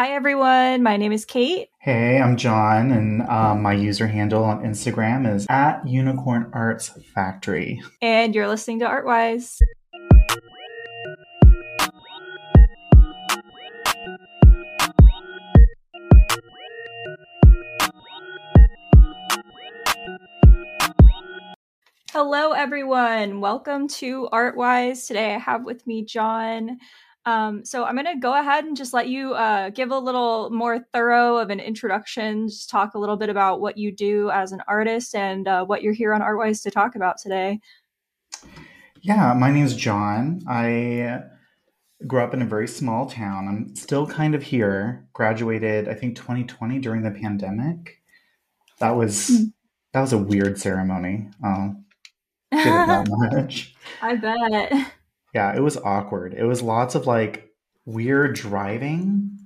Hi, everyone. My name is Kate. Hey, I'm John, and um, my user handle on Instagram is at Unicorn Arts Factory. And you're listening to Artwise. Hello, everyone. Welcome to Artwise. Today I have with me John. Um, so I'm going to go ahead and just let you uh, give a little more thorough of an introduction, just talk a little bit about what you do as an artist and uh, what you're here on Artwise to talk about today. Yeah, my name is John. I grew up in a very small town. I'm still kind of here. Graduated, I think, 2020 during the pandemic. That was mm. that was a weird ceremony. Oh, much. I bet yeah, it was awkward. It was lots of like weird driving.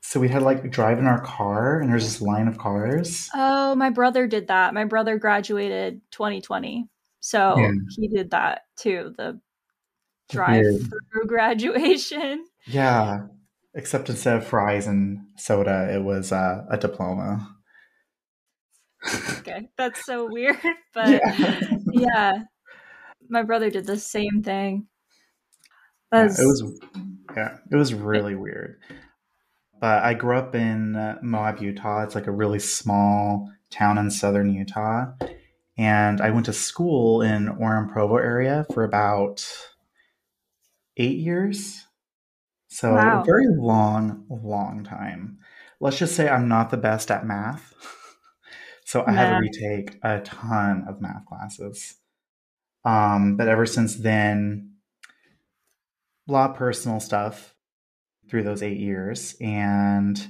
So we had like drive in our car and there's this line of cars. Oh, my brother did that. My brother graduated 2020. So yeah. he did that too. The drive through graduation. Yeah. Except instead of fries and soda, it was uh, a diploma. okay. That's so weird. But yeah. yeah. My brother did the same thing. Yeah, it was yeah, it was really weird. But I grew up in uh, Moab, Utah. It's like a really small town in southern Utah. And I went to school in Orem Provo area for about eight years. So wow. a very long, long time. Let's just say I'm not the best at math. so I had to retake a ton of math classes. Um, but ever since then, a lot of personal stuff through those eight years. And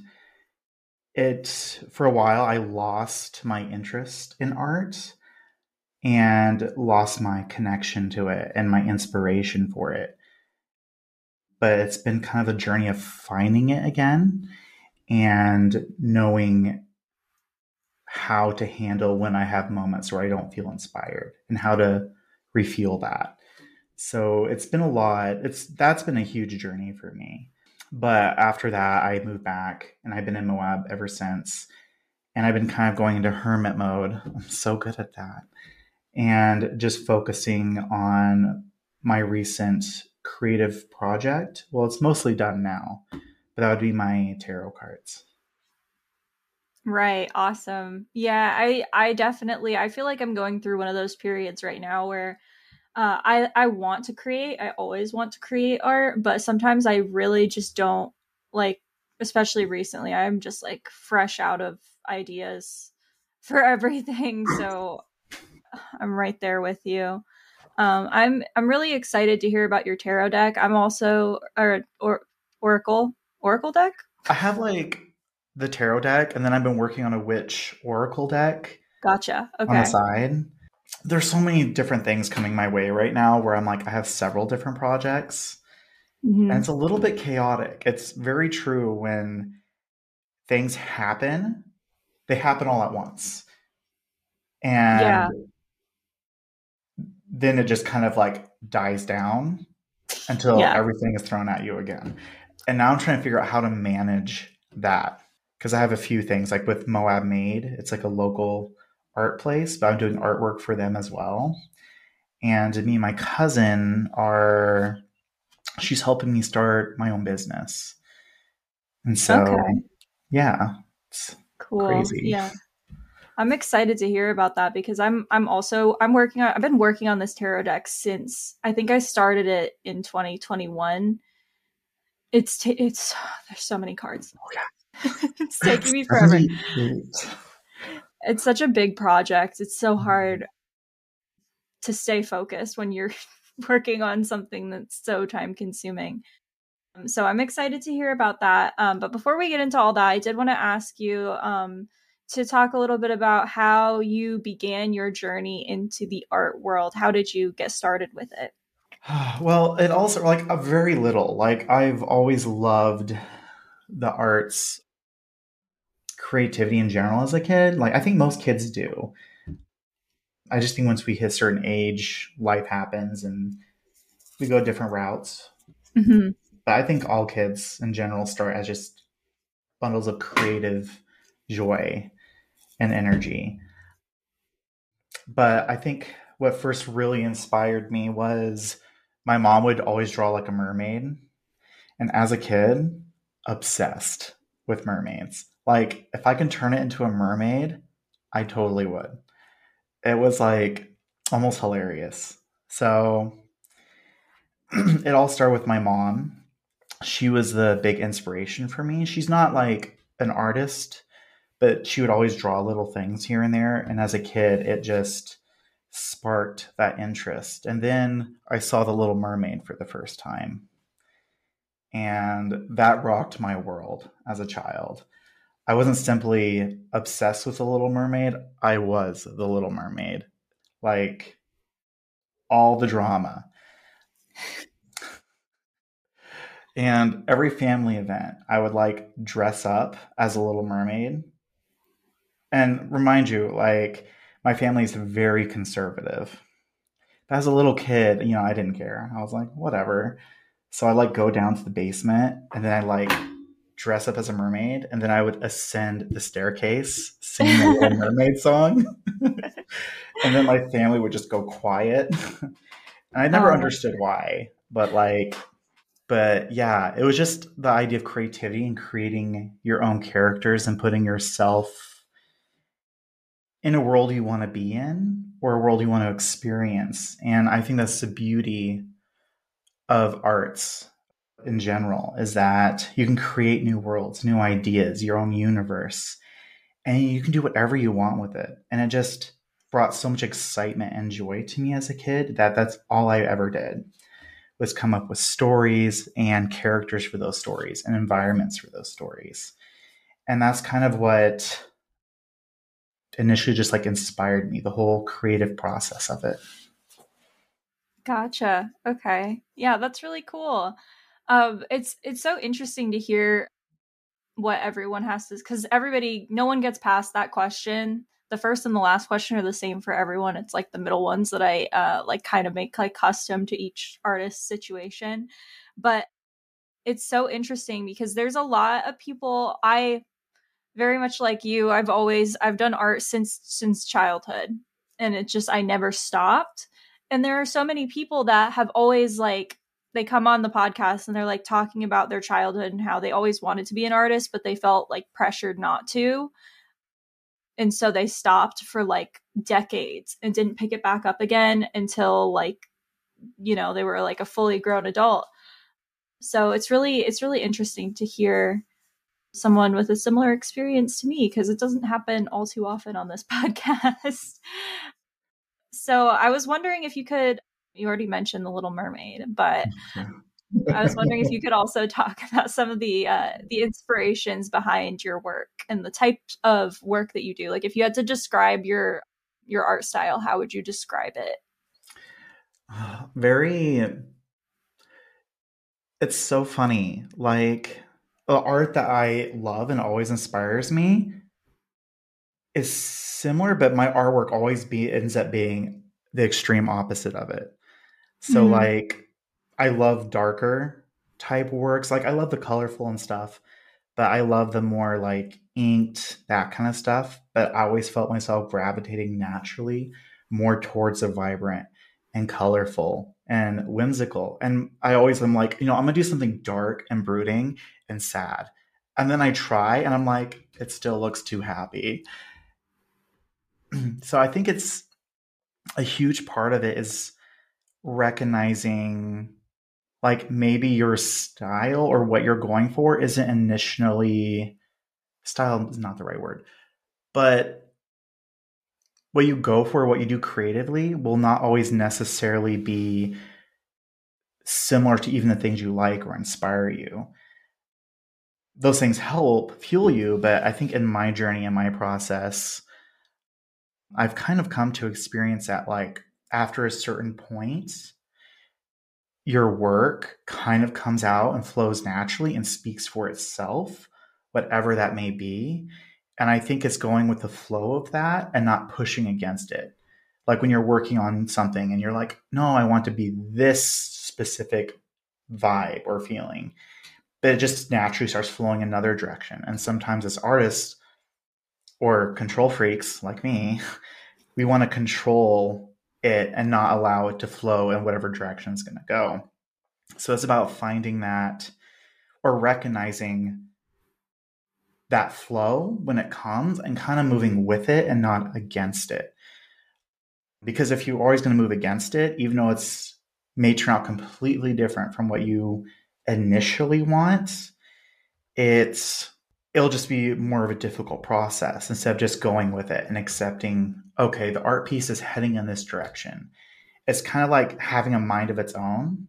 it, for a while, I lost my interest in art and lost my connection to it and my inspiration for it. But it's been kind of a journey of finding it again and knowing how to handle when I have moments where I don't feel inspired and how to refuel that. So it's been a lot. It's that's been a huge journey for me. But after that, I moved back and I've been in Moab ever since. And I've been kind of going into hermit mode. I'm so good at that. And just focusing on my recent creative project. Well, it's mostly done now, but that would be my tarot cards. Right, awesome. Yeah, I I definitely I feel like I'm going through one of those periods right now where uh, I I want to create. I always want to create art, but sometimes I really just don't like. Especially recently, I'm just like fresh out of ideas for everything. So I'm right there with you. Um, I'm I'm really excited to hear about your tarot deck. I'm also or, or Oracle Oracle deck. I have like the tarot deck, and then I've been working on a witch Oracle deck. Gotcha. Okay. On the side there's so many different things coming my way right now where I'm like, I have several different projects. Mm-hmm. And it's a little bit chaotic. It's very true when things happen, they happen all at once. And yeah. then it just kind of like dies down until yeah. everything is thrown at you again. And now I'm trying to figure out how to manage that because I have a few things like with Moab Made, it's like a local art place, but I'm doing artwork for them as well. And me and my cousin are, she's helping me start my own business. And so, okay. yeah, it's cool. crazy. Yeah. I'm excited to hear about that because I'm I'm also I'm working on I've been working on this tarot deck since I think I started it in 2021. It's t- it's there's so many cards. Oh, yeah. it's taking me forever it's such a big project. It's so mm-hmm. hard to stay focused when you're working on something that's so time consuming. Um, so I'm excited to hear about that. Um, but before we get into all that, I did want to ask you um, to talk a little bit about how you began your journey into the art world. How did you get started with it? Well, it also like a very little. Like I've always loved the arts creativity in general as a kid. Like I think most kids do. I just think once we hit a certain age, life happens and we go different routes. Mm-hmm. But I think all kids in general start as just bundles of creative joy and energy. But I think what first really inspired me was my mom would always draw like a mermaid. And as a kid, obsessed with mermaids. Like, if I can turn it into a mermaid, I totally would. It was like almost hilarious. So it all started with my mom. She was the big inspiration for me. She's not like an artist, but she would always draw little things here and there. And as a kid, it just sparked that interest. And then I saw The Little Mermaid for the first time. And that rocked my world as a child. I wasn't simply obsessed with The Little Mermaid, I was The Little Mermaid. Like all the drama. and every family event, I would like dress up as a Little Mermaid. And remind you, like, my family is very conservative. But as a little kid, you know, I didn't care. I was like, whatever. So I like go down to the basement and then I like dress up as a mermaid and then I would ascend the staircase singing the Little Mermaid song. and then my family would just go quiet. and I never oh. understood why, but like but yeah, it was just the idea of creativity and creating your own characters and putting yourself in a world you want to be in or a world you want to experience. And I think that's the beauty of arts in general is that you can create new worlds, new ideas, your own universe, and you can do whatever you want with it. And it just brought so much excitement and joy to me as a kid that that's all I ever did was come up with stories and characters for those stories and environments for those stories. And that's kind of what initially just like inspired me, the whole creative process of it. Gotcha. Okay. Yeah, that's really cool. Um, it's it's so interesting to hear what everyone has to because everybody no one gets past that question. The first and the last question are the same for everyone. It's like the middle ones that i uh like kind of make like custom to each artist's situation. But it's so interesting because there's a lot of people i very much like you i've always i've done art since since childhood and it just i never stopped. And there are so many people that have always like they come on the podcast and they're like talking about their childhood and how they always wanted to be an artist but they felt like pressured not to and so they stopped for like decades and didn't pick it back up again until like you know they were like a fully grown adult so it's really it's really interesting to hear someone with a similar experience to me because it doesn't happen all too often on this podcast. so I was wondering if you could, you already mentioned The Little Mermaid, but I was wondering if you could also talk about some of the uh, the inspirations behind your work and the type of work that you do. Like if you had to describe your your art style, how would you describe it? Very it's so funny. Like the art that I love and always inspires me is similar, but my artwork always be ends up being the extreme opposite of it. So mm-hmm. like I love darker type works. Like I love the colorful and stuff, but I love the more like inked, that kind of stuff. But I always felt myself gravitating naturally more towards the vibrant and colorful and whimsical. And I always am like, you know, I'm gonna do something dark and brooding and sad. And then I try and I'm like, it still looks too happy. so I think it's a huge part of it is recognizing like maybe your style or what you're going for isn't initially style is not the right word, but what you go for, what you do creatively will not always necessarily be similar to even the things you like or inspire you. Those things help fuel you, but I think in my journey and my process, I've kind of come to experience that like after a certain point, your work kind of comes out and flows naturally and speaks for itself, whatever that may be. And I think it's going with the flow of that and not pushing against it. Like when you're working on something and you're like, no, I want to be this specific vibe or feeling. but it just naturally starts flowing another direction. And sometimes as artists or control freaks like me, we want to control it and not allow it to flow in whatever direction it's going to go. So it's about finding that or recognizing that flow when it comes and kind of moving with it and not against it. Because if you're always going to move against it, even though it's may turn out completely different from what you initially want, it's it'll just be more of a difficult process instead of just going with it and accepting, okay, the art piece is heading in this direction. It's kind of like having a mind of its own,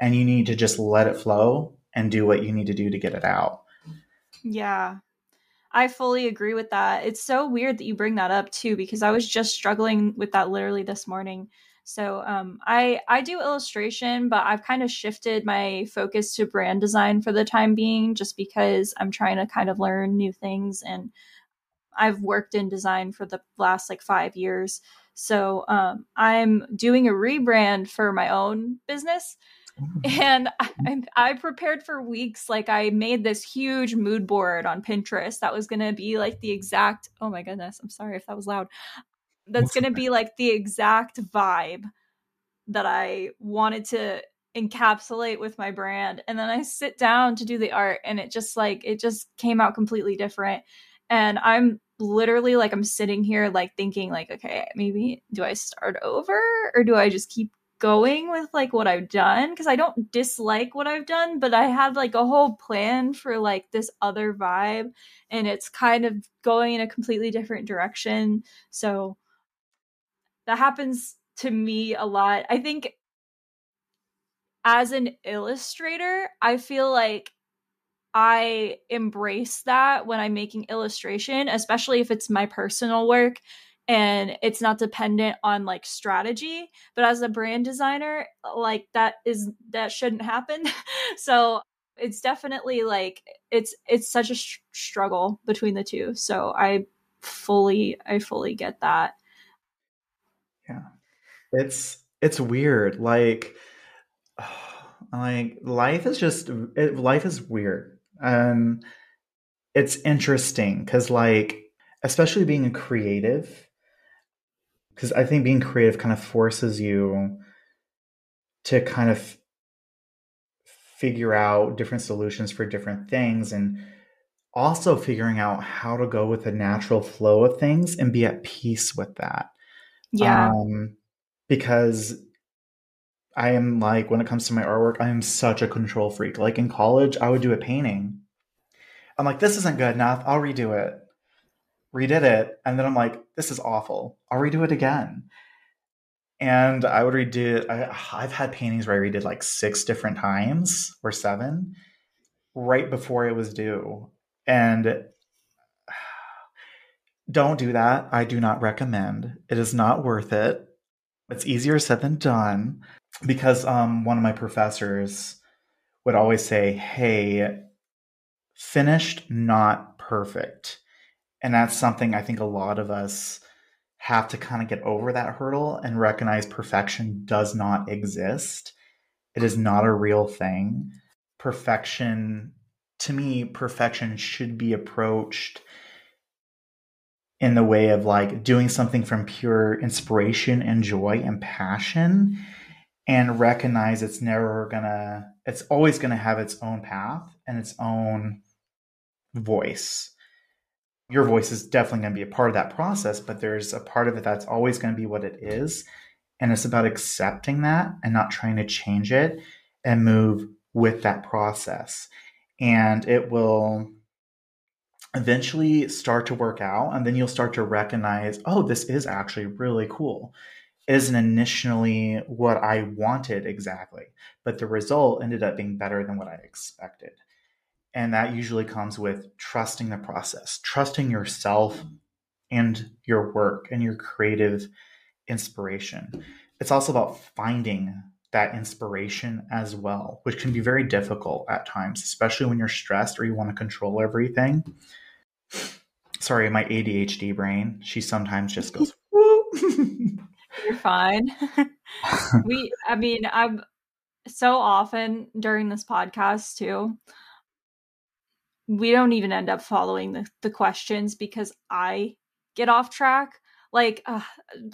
and you need to just let it flow and do what you need to do to get it out. Yeah. I fully agree with that. It's so weird that you bring that up too, because I was just struggling with that literally this morning. So um, I I do illustration, but I've kind of shifted my focus to brand design for the time being, just because I'm trying to kind of learn new things, and I've worked in design for the last like five years. So um, I'm doing a rebrand for my own business, and I, I, prepared for weeks like i made this huge mood board on pinterest that was going to be like the exact oh my goodness i'm sorry if that was loud that's going to be like the exact vibe that i wanted to encapsulate with my brand and then i sit down to do the art and it just like it just came out completely different and i'm literally like i'm sitting here like thinking like okay maybe do i start over or do i just keep going with like what I've done because I don't dislike what I've done, but I had like a whole plan for like this other vibe and it's kind of going in a completely different direction. So that happens to me a lot. I think as an illustrator, I feel like I embrace that when I'm making illustration, especially if it's my personal work and it's not dependent on like strategy. But as a brand designer like that is that shouldn't happen. So it's definitely like it's it's such a sh- struggle between the two. So i fully i fully get that it's it's weird like like life is just it, life is weird and it's interesting because like especially being a creative because I think being creative kind of forces you to kind of figure out different solutions for different things and also figuring out how to go with the natural flow of things and be at peace with that. Yeah. Um, because I am like, when it comes to my artwork, I am such a control freak. Like in college, I would do a painting. I'm like, this isn't good enough. I'll redo it redid it, and then I'm like, this is awful. I'll redo it again. And I would redo. I, I've had paintings where I redid like six different times or seven, right before it was due, and don't do that. I do not recommend. It is not worth it. It's easier said than done because um, one of my professors would always say, "Hey, finished, not perfect." And that's something I think a lot of us have to kind of get over that hurdle and recognize perfection does not exist. It is not a real thing. Perfection, to me, perfection should be approached in the way of like doing something from pure inspiration and joy and passion and recognize it's never gonna, it's always gonna have its own path and its own voice your voice is definitely to be a part of that process, but there's a part of it that's always to be what it is. And it's about accepting that and not trying to change it and move with that process. And it will eventually start to work out. And then you'll start to recognize, oh, this is actually really cool. It isn't initially what I wanted exactly, but the result ended up being better than what I expected. And that usually comes with trusting the process, trusting yourself and your work and your creative inspiration. It's also about finding that inspiration as well, which can be very difficult at times, especially when you're stressed or you want to control everything. Sorry, my ADHD brain, she sometimes just goes, You're fine. we, I mean, I'm so often during this podcast too. we don't even end up following the, the questions because I get off track. Like uh,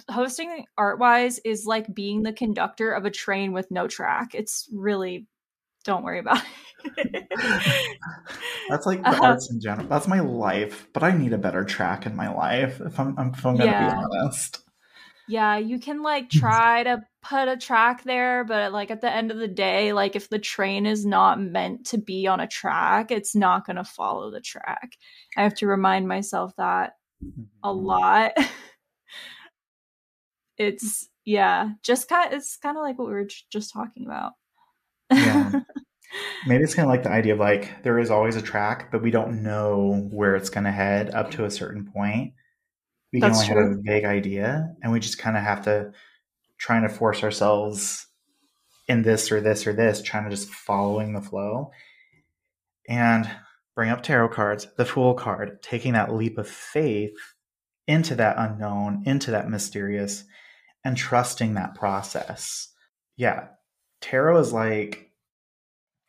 hosting Artwise is like being the conductor of a train with no track. It's really don't worry about it. That's like the uh, arts in general. That's my life, but I need a better track in my life if I'm, if I'm gonna yeah. be honest. Yeah, you can like try to put a track there, but like at the end of the day, like if the train is not meant to be on a track, it's not going to follow the track. I have to remind myself that a mm-hmm. lot. it's yeah, just kind of, it's kind of like what we were just talking about. yeah. Maybe it's kind of like the idea of like there is always a track, but we don't know where it's going to head up to a certain point. We can only true. have a vague idea, and we just kind of have to trying to force ourselves in this or this or this, trying to just following the flow. And bring up tarot cards, the Fool card, taking that leap of faith into that unknown, into that mysterious, and trusting that process. Yeah, tarot is like,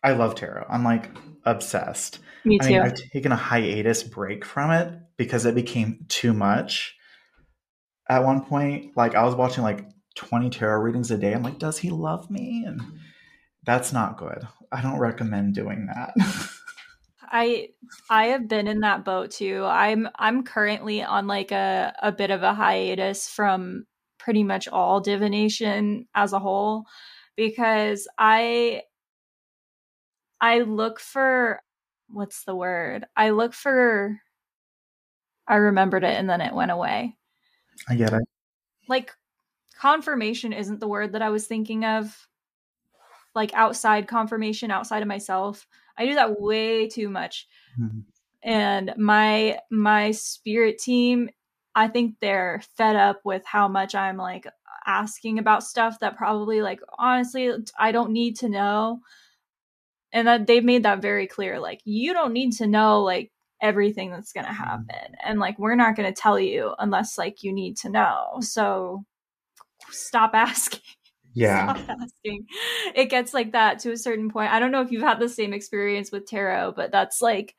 I love tarot. I'm like obsessed. Me too. I mean, I've taken a hiatus break from it because it became too much. At one point, like I was watching like 20 tarot readings a day. I'm like, does he love me? And that's not good. I don't recommend doing that. I I have been in that boat too. I'm I'm currently on like a a bit of a hiatus from pretty much all divination as a whole because I I look for what's the word? I look for I remembered it and then it went away. I get it. Like confirmation isn't the word that I was thinking of. Like outside confirmation, outside of myself. I do that way too much. Mm-hmm. And my my spirit team, I think they're fed up with how much I'm like asking about stuff that probably like honestly I don't need to know. And that they've made that very clear. Like you don't need to know like everything that's going to mm-hmm. happen and like we're not going to tell you unless like you need to know so stop asking. Yeah. Stop asking. It gets like that to a certain point. I don't know if you've had the same experience with tarot, but that's like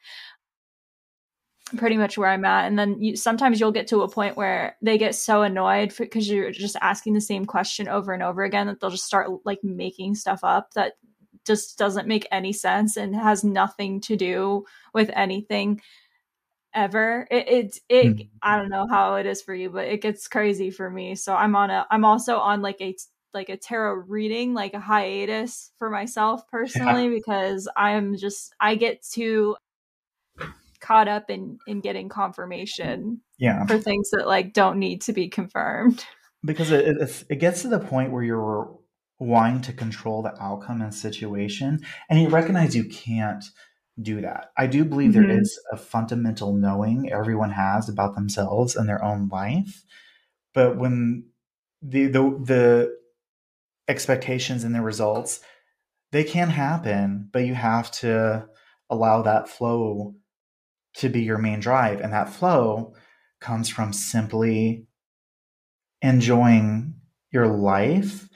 pretty much where I'm at. And then you, sometimes you'll get to a point where they get so annoyed because you're just asking the same question over and over again that they'll just start like making stuff up that just doesn't make any sense and has nothing to do with anything ever. It it, it mm-hmm. I don't know how it is for you, but it gets crazy for me. So I'm on a I'm also on like a like a tarot reading, like a hiatus for myself personally, yeah. because I'm just I get too caught up in in getting confirmation yeah for things that like don't need to be confirmed because it, it, it gets to the point where you're wanting to control the outcome and situation and you recognize you can't do that. I do believe mm-hmm. there is a fundamental knowing everyone has about themselves and their own life. But when the the the expectations and the results, they can happen, but you have to allow that flow to be your main drive. And that flow comes from simply enjoying your life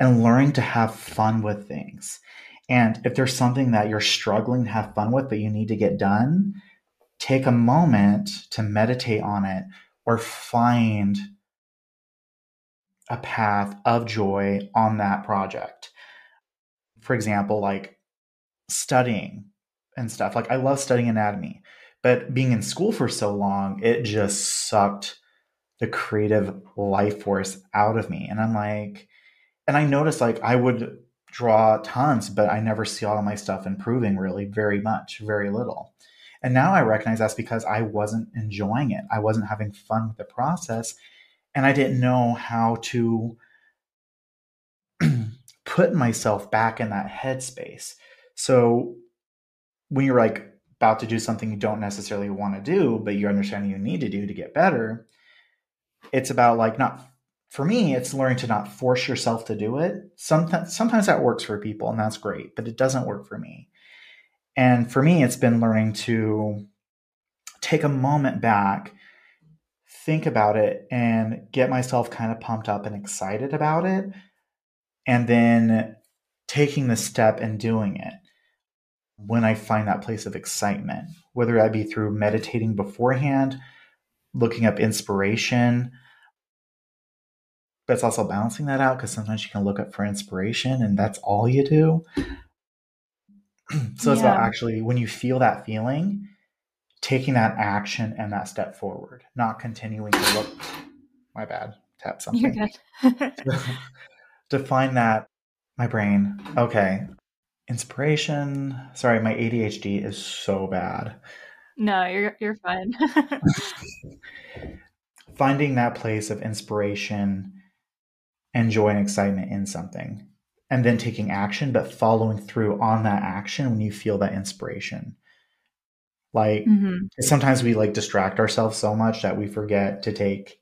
and learning to have fun with things. And if there's something that you're struggling to have fun with, but you need to get done, take a moment to meditate on it or find a path of joy on that project. For example, like studying and stuff. Like I love studying anatomy, but being in school for so long, it just sucked the creative life force out of me. And I'm like, and I noticed like I would draw tons, but I never see all of my stuff improving really very much, very little. And now I recognize that's because I wasn't enjoying it. I wasn't having fun with the process. And I didn't know how to put myself back in that headspace. So when you're like about to do something you don't necessarily want to do, but you understand you need to do to get better, it's about like not for me, it's learning to not force yourself to do it. Sometimes, sometimes that works for people, and that's great, but it doesn't work for me. And for me, it's been learning to take a moment back, think about it, and get myself kind of pumped up and excited about it, and then taking the step and doing it. when I find that place of excitement, whether that be through meditating beforehand, looking up inspiration. But it's also balancing that out because sometimes you can look up for inspiration and that's all you do. so it's yeah. about actually, when you feel that feeling, taking that action and that step forward, not continuing to look. My bad. Tap something. You're good. to find that, my brain, okay, inspiration. Sorry, my ADHD is so bad. No, you're you're fine. Finding that place of inspiration and joy and excitement in something and then taking action but following through on that action when you feel that inspiration. Like mm-hmm. sometimes we like distract ourselves so much that we forget to take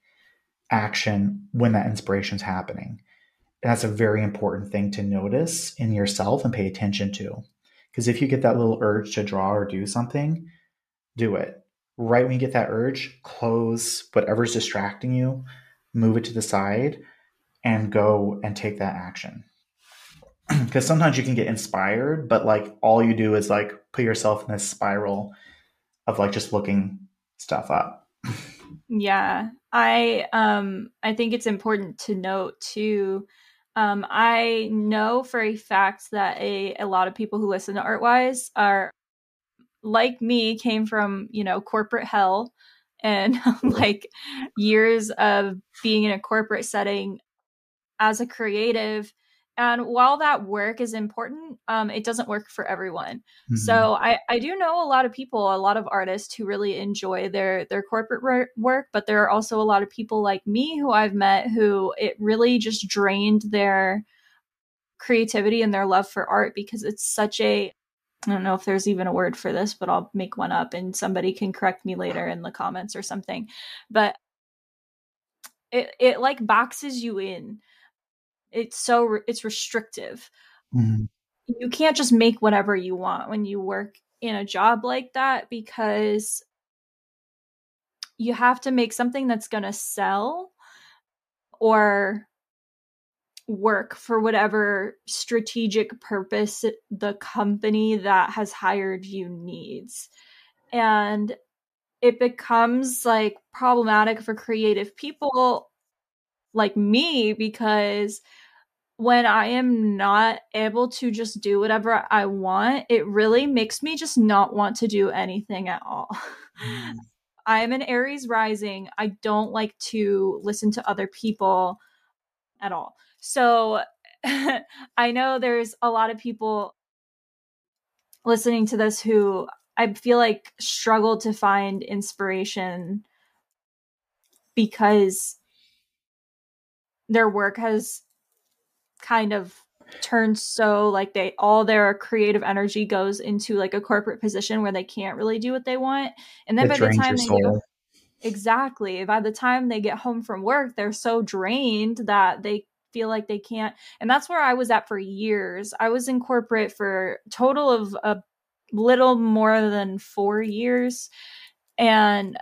action when that inspiration is happening that's a very important thing to notice in yourself and pay attention to. Because if you get that little urge to draw or do something, do it. Right when you get that urge, close whatever's distracting you, move it to the side, and go and take that action. Because sometimes you can get inspired, but like all you do is like put yourself in this spiral of like just looking stuff up. yeah. I um I think it's important to note too um, I know for a fact that a, a lot of people who listen to Artwise are like me, came from, you know, corporate hell and like years of being in a corporate setting as a creative. And while that work is important, um, it doesn't work for everyone. Mm-hmm. So I, I do know a lot of people, a lot of artists who really enjoy their their corporate work, but there are also a lot of people like me who I've met who it really just drained their creativity and their love for art because it's such a I don't know if there's even a word for this, but I'll make one up and somebody can correct me later in the comments or something. But it it like boxes you in it's so it's restrictive mm-hmm. you can't just make whatever you want when you work in a job like that because you have to make something that's going to sell or work for whatever strategic purpose the company that has hired you needs and it becomes like problematic for creative people like me because when I am not able to just do whatever I want, it really makes me just not want to do anything at all. Mm. I'm an Aries rising. I don't like to listen to other people at all. So I know there's a lot of people listening to this who I feel like struggle to find inspiration because their work has kind of turned so like they all their creative energy goes into like a corporate position where they can't really do what they want. And then it by the time they exactly. By the time they get home from work they're so drained that they feel like they can't and that's where i was at for years. I was in corporate for total of a little more than four years and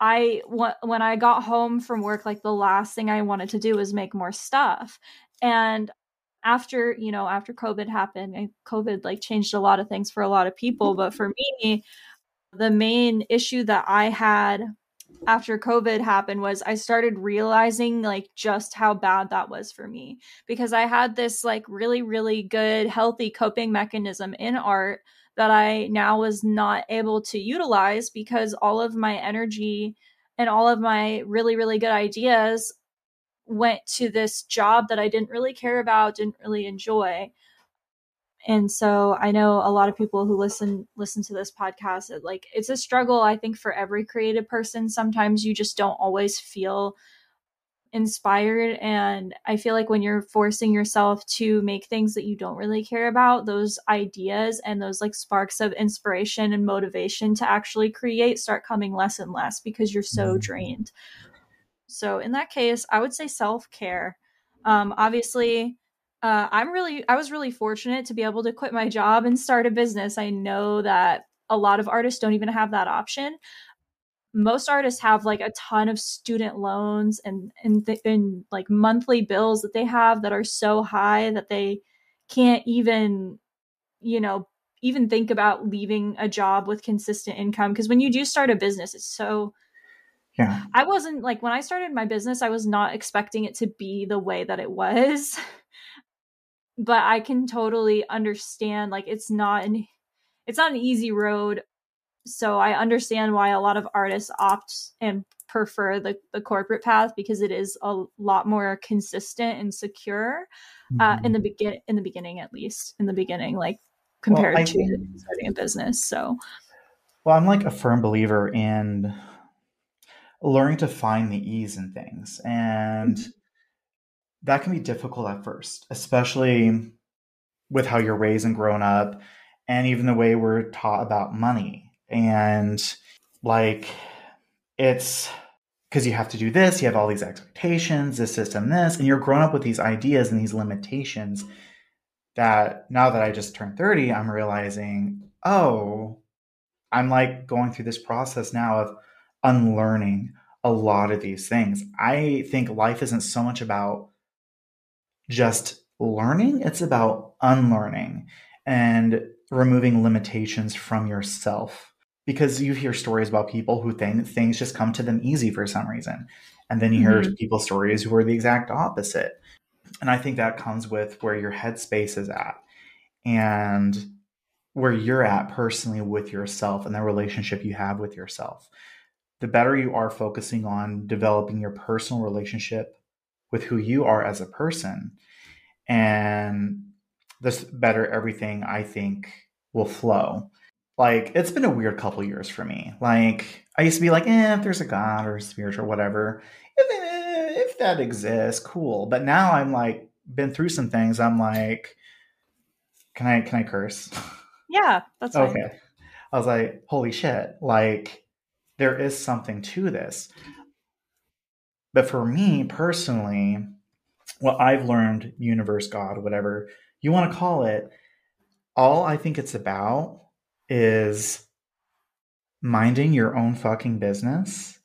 I when I got home from work, like the last thing I wanted to do was make more stuff. And after you know after COVID happened, and COVID like changed a lot of things for a lot of people, but for me, the main issue that I had after COVID happened was I started realizing like just how bad that was for me because I had this like really, really good, healthy coping mechanism in art that I now was not able to utilize because all of my energy and all of my really, really good ideas went to this job that I didn't really care about, didn't really enjoy. And so I know a lot of people who listen listen to this podcast like it's a struggle I think for every creative person. Sometimes you just don't always feel inspired and i feel like when you're forcing yourself to make things that you don't really care about those ideas and those like sparks of inspiration and motivation to actually create start coming less and less because you're so mm-hmm. drained. So in that case i would say self-care. Um, obviously uh, i'm really i was really fortunate to be able to quit my job and start a business. I know that a lot of artists don't even have that option most artists have like a ton of student loans and and, th- and like monthly bills that they have that are so high that they can't even you know even think about leaving a job with consistent income. Because when you do start a business it's so yeah. I wasn't like when i started my business i was not expecting it to be the way that it was. But i can totally understand like it's not an it's not an easy road so i understand why a lot of artists opt and prefer the, the corporate path because it is a lot more consistent and secure uh, mm-hmm. in the begin in the beginning at least in the beginning like compared well, to think, starting a business. So, well, I'm like a firm believer in learning to find the ease in things. And mm-hmm. that can be difficult at first, especially with how you're raised and grown up, and even the way we're taught about money. And like, it's because you have to do this, you have all these expectations, this system, this, and you're grown up with these ideas and these limitations that now that I just turned 30, I'm realizing, oh, I'm like going through this process now of unlearning a lot of these things. I think life isn't so much about just learning, it's about unlearning and removing limitations from yourself. Because you hear stories about people who think things just come to them easy for some reason. And then you hear mm-hmm. people's stories who are the exact opposite. And I think that comes with where your headspace is at and where you're at personally with yourself and the relationship you have with yourself. The better you are focusing on developing your personal relationship with who you are as a person, and this better everything I think will flow. Like it's been a weird couple years for me. Like I used to be like, eh, if there's a God or a spirit or whatever, if that exists, cool. But now I'm like, been through some things. I'm like, can I can I curse? Yeah, that's fine. okay. I was like, holy shit! Like, there is something to this. But for me personally, what I've learned, universe, God, whatever you want to call it, all I think it's about is minding your own fucking business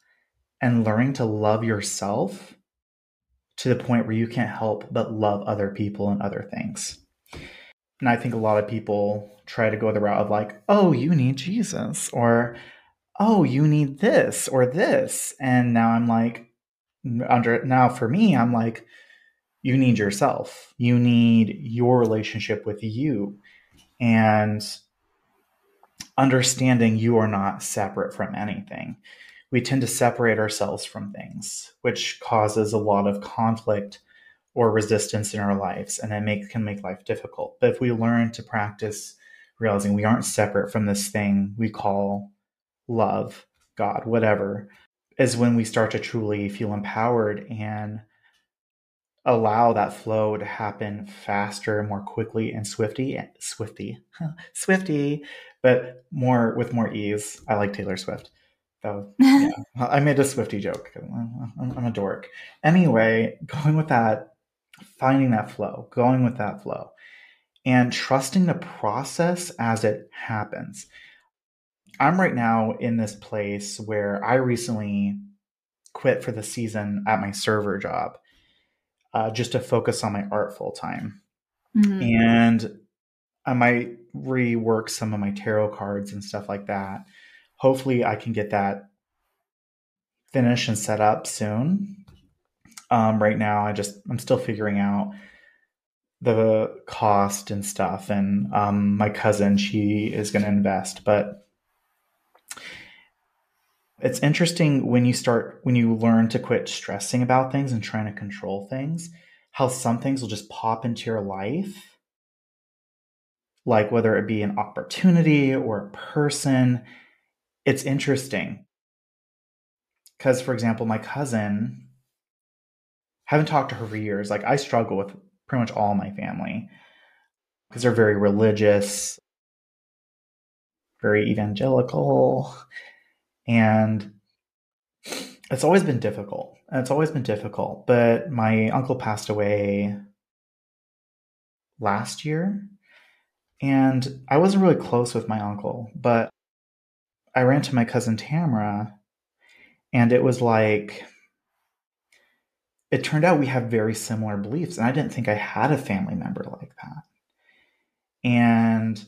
and learning to love yourself to the point where you can't help but love other people and other things. And I think a lot of people try to go the route of like, oh, you need Jesus, or oh, you need this or this. And now I'm like, under now for me, I'm like, you need yourself. You need your relationship with you. And understanding you are not separate from anything we tend to separate ourselves from things, which causes a lot of conflict or resistance in our lives, and it make, can make life difficult. But if we learn to practice realizing we aren't separate from this thing we call love, God, whatever, is when we start to truly feel empowered and allow that flow to happen faster, more quickly, and swifty, swifty, swifty, but more with more ease. I like Taylor Swift. Oh, yeah. I made a Swifty joke. I'm, I'm a dork. Anyway, going with that, finding that flow, going with that flow, and trusting the process as it happens. I'm right now in this place where I recently quit for the season at my server job uh, just to focus on my art full time. Mm-hmm. And I might rework some of my tarot cards and stuff like that hopefully I can get that finished and set up soon. Um, right now, I just I'm still figuring out the cost and stuff, and um, my cousin she is going to invest, but it's interesting when you start when you learn to quit stressing about things and trying to control things how some things will just pop into your life. Like whether it be an opportunity or a person. It's interesting. Because for example my cousin haven't talked to her for years. Like i struggle with pretty much all my family. Because they're very religious. Very evangelical and it's always been difficult it's always been difficult but my uncle passed away last year and i wasn't really close with my uncle but I ran to my cousin Tamara, and it was like, it turned out we have very similar beliefs. And I didn't think I had a family member like that. And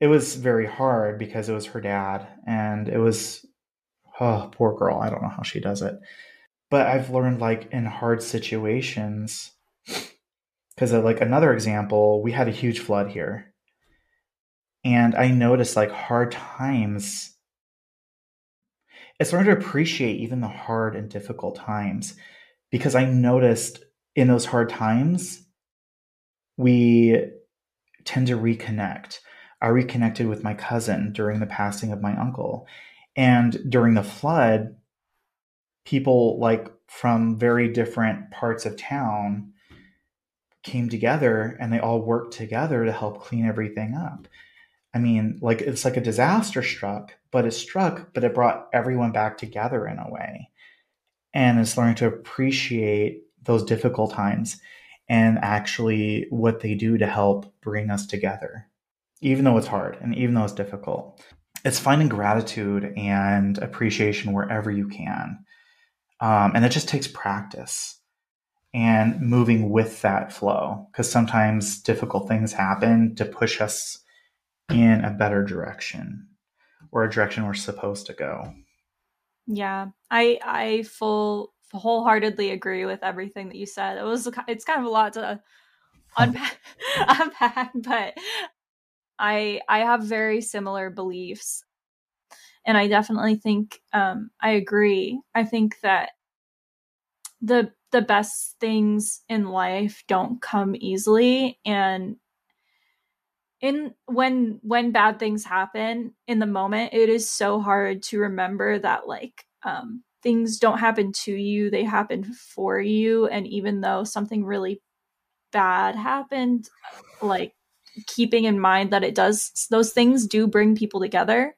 it was very hard because it was her dad and it was oh poor girl i don't know how she does it. But i've learned like in hard situations because uh, like another example we had a huge flood here. And i noticed like hard times. It's learned to appreciate even the hard and difficult times because i noticed in those hard times we tend to reconnect I reconnected with my cousin during the passing of my uncle. And during the flood, people like from very different parts of town came together and they all worked together to help clean everything up. I mean, like it's like a disaster struck, but it struck, but it brought everyone back together in a way. And it's learning to appreciate those difficult times and actually what they do to help bring us together even though it's hard and even though it's difficult. It's finding gratitude and appreciation wherever you can. Um, and it just takes practice and moving with that flow because sometimes difficult things happen to push us in a better direction or a direction we're supposed to go. Yeah, I I full wholeheartedly agree with everything that you said. It was it's kind of a lot to unpack, unpack but I I have very similar beliefs. And I definitely think um, I agree. I think that the the best things in life don't come easily and in when when bad things happen in the moment it is so hard to remember that like um things don't happen to you they happen for you and even though something really bad happened like keeping in mind that it does those things do bring people together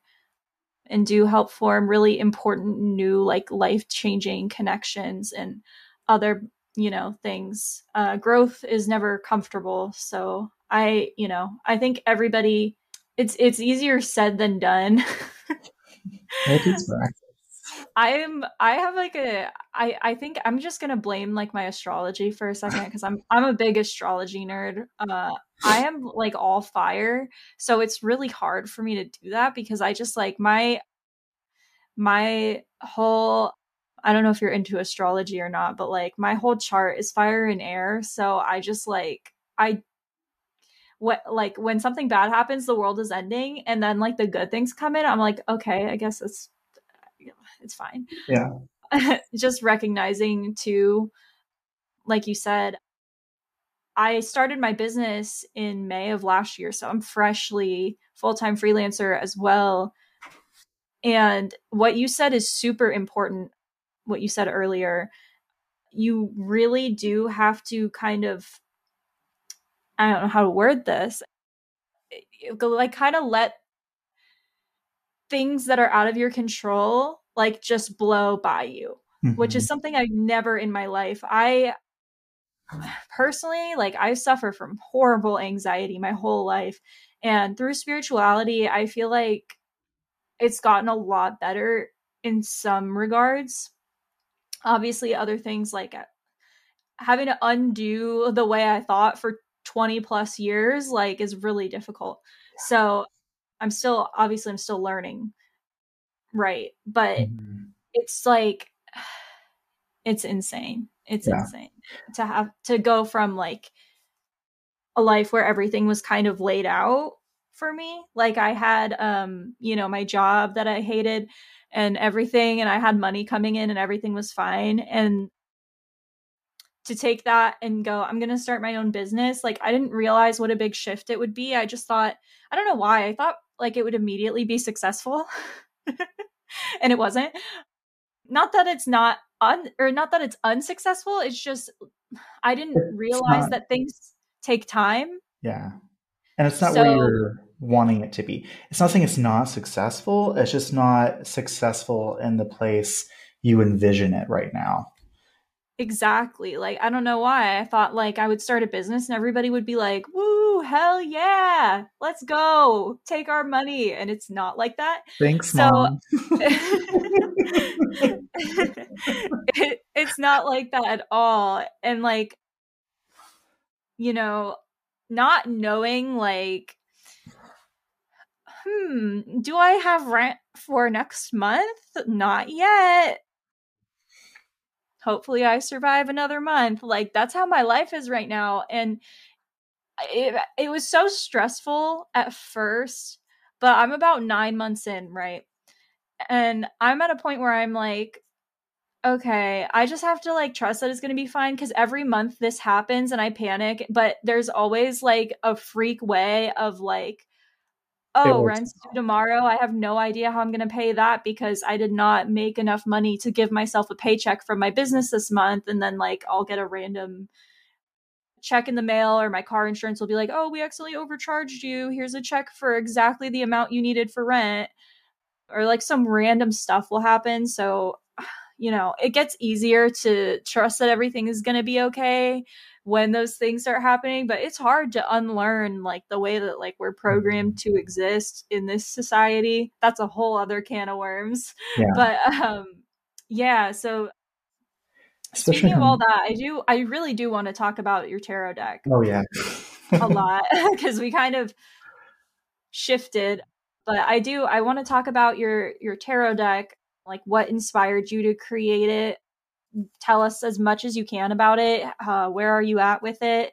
and do help form really important new like life changing connections and other you know things. Uh, growth is never comfortable. So i you know i think everybody it's it's easier said than done I'm I have like a I I think I'm just gonna blame like my astrology for a second because I'm I'm a big astrology nerd. Uh, I am like all fire, so it's really hard for me to do that because I just like my my whole I don't know if you're into astrology or not, but like my whole chart is fire and air, so I just like I what like when something bad happens, the world is ending, and then like the good things come in. I'm like, okay, I guess it's it's fine. Yeah. Just recognizing too, like you said, I started my business in May of last year, so I'm freshly full time freelancer as well. And what you said is super important. What you said earlier, you really do have to kind of, I don't know how to word this, like kind of let things that are out of your control like just blow by you, mm-hmm. which is mm-hmm. something I've never in my life. I personally, like, I suffer from horrible anxiety my whole life. And through spirituality, I feel like it's gotten a lot better in some regards. Obviously, other things like uh, having to undo the way I thought for 20 plus years, like, is really difficult. So, I'm still, obviously, I'm still learning right but mm-hmm. it's like it's insane it's yeah. insane to have to go from like a life where everything was kind of laid out for me like i had um you know my job that i hated and everything and i had money coming in and everything was fine and to take that and go i'm going to start my own business like i didn't realize what a big shift it would be i just thought i don't know why i thought like it would immediately be successful and it wasn't. Not that it's not un or not that it's unsuccessful. It's just I didn't it's realize not, that things take time. Yeah. And it's not so, where you're wanting it to be. It's not saying it's not successful. It's just not successful in the place you envision it right now. Exactly. Like I don't know why. I thought like I would start a business and everybody would be like, "Woo, hell yeah. Let's go. Take our money." And it's not like that. Thanks, so, mom. it, it's not like that at all. And like you know, not knowing like hmm, do I have rent for next month? Not yet. Hopefully, I survive another month. Like, that's how my life is right now. And it, it was so stressful at first, but I'm about nine months in, right? And I'm at a point where I'm like, okay, I just have to like trust that it's going to be fine because every month this happens and I panic, but there's always like a freak way of like, oh, rent's due tomorrow. I have no idea how I'm going to pay that because I did not make enough money to give myself a paycheck from my business this month. And then, like, I'll get a random check in the mail or my car insurance will be like, oh, we accidentally overcharged you. Here's a check for exactly the amount you needed for rent. Or like some random stuff will happen. So, you know, it gets easier to trust that everything is going to be okay when those things start happening but it's hard to unlearn like the way that like we're programmed to exist in this society that's a whole other can of worms yeah. but um yeah so Especially speaking of all that i do i really do want to talk about your tarot deck oh yeah a lot because we kind of shifted but i do i want to talk about your your tarot deck like what inspired you to create it tell us as much as you can about it. Uh, where are you at with it?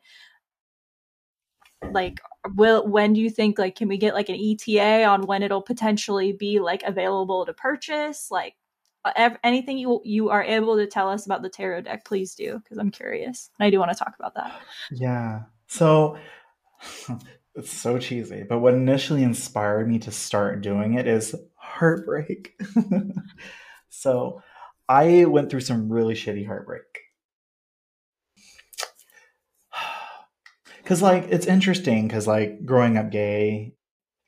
Like, will when do you think like can we get like an ETA on when it'll potentially be like available to purchase? Like, Uh, anything you you are able to tell us about the tarot deck, please do because I'm curious and I do want to talk about that. Yeah. So. It's so cheesy, but what initially inspired me to start doing it is heartbreak. so I went through some really shitty heartbreak. Cause like it's interesting because like growing up gay,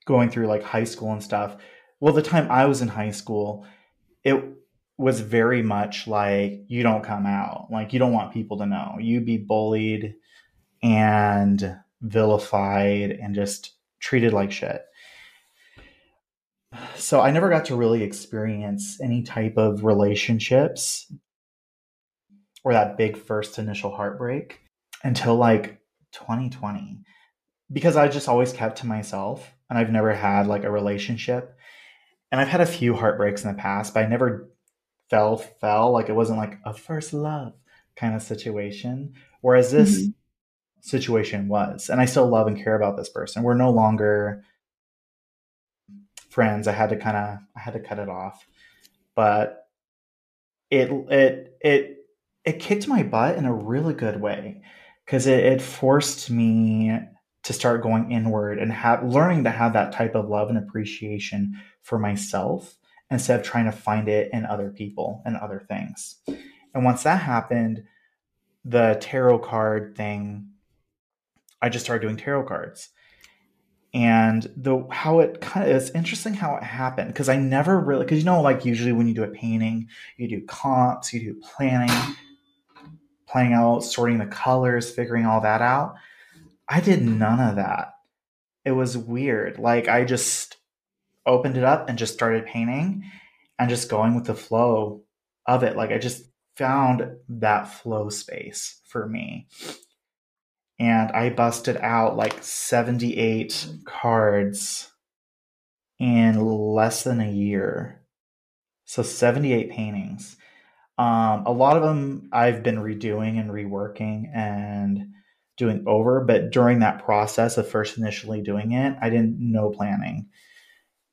going through like high school and stuff. Well, the time I was in high school, it was very much like you don't come out. Like you don't want people to know. You be bullied and vilified and just treated like shit so I never got to really experience any type of relationships or that big first initial heartbreak until like 2020 because I just always kept to myself and I've never had like a relationship. And I've had a few heartbreaks in the past, but I never fell fell like it wasn't like a first love kind of situation whereas this mm-hmm. situation was. And I still love and care about this person. We're no longer friends. I had to kind of I had to cut it off, but it it it it kicked my butt in a really good way because it, it forced me to start going inward and have learning to have that type of love and appreciation for myself instead of trying to find it in other people and other things. And once that happened, the tarot card thing, I just started doing tarot cards. And the how it kind of it's interesting how it happened because I never really because you know like usually when you do a painting you do comps you do planning planning out sorting the colors figuring all that out. I did none of that. It was weird. Like I just opened it up and just started painting and just going with the flow of it like I just found that flow space for me and I busted out like 78 cards in less than a year. So 78 paintings. Um, a lot of them I've been redoing and reworking and doing over, but during that process of first initially doing it, I didn't know planning.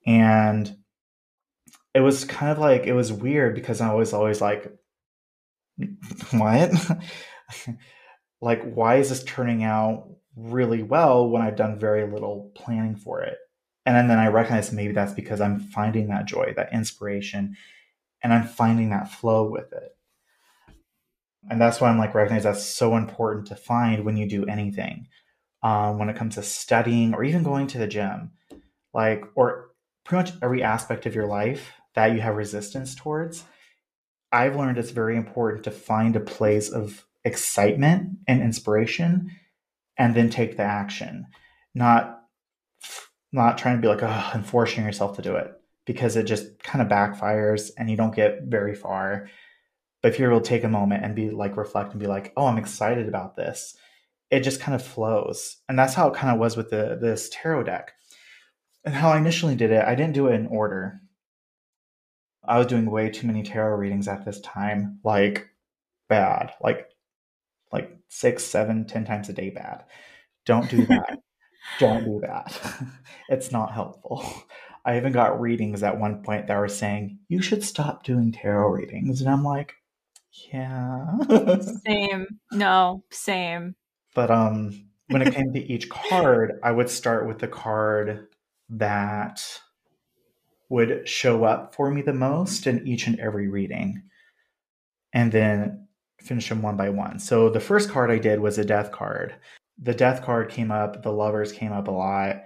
And it was kind of like it was weird because I was always like, what? like why is this turning out really well when I've done very little planning for it? And then, then I recognize maybe that's because I'm finding that joy, that inspiration, and I'm finding that flow with it. And that's why I'm like recognize that's so important to find when you do anything. Um, when it comes to studying or even going to the gym, like or pretty much every aspect of your life that you have resistance towards. I've learned it's very important to find a place of excitement and inspiration and then take the action. Not not trying to be like oh and forcing yourself to do it because it just kind of backfires and you don't get very far. But if you're able to take a moment and be like reflect and be like oh i'm excited about this it just kind of flows. And that's how it kind of was with the this tarot deck and how I initially did it, I didn't do it in order. I was doing way too many tarot readings at this time, like bad, like like six, seven, ten times a day bad. Don't do that. Don't do that. it's not helpful. I even got readings at one point that were saying, you should stop doing tarot readings. And I'm like, yeah. same. No, same. But um when it came to each card, I would start with the card that would show up for me the most in each and every reading. And then finish them one by one. So the first card I did was a death card. The death card came up, the lovers came up a lot,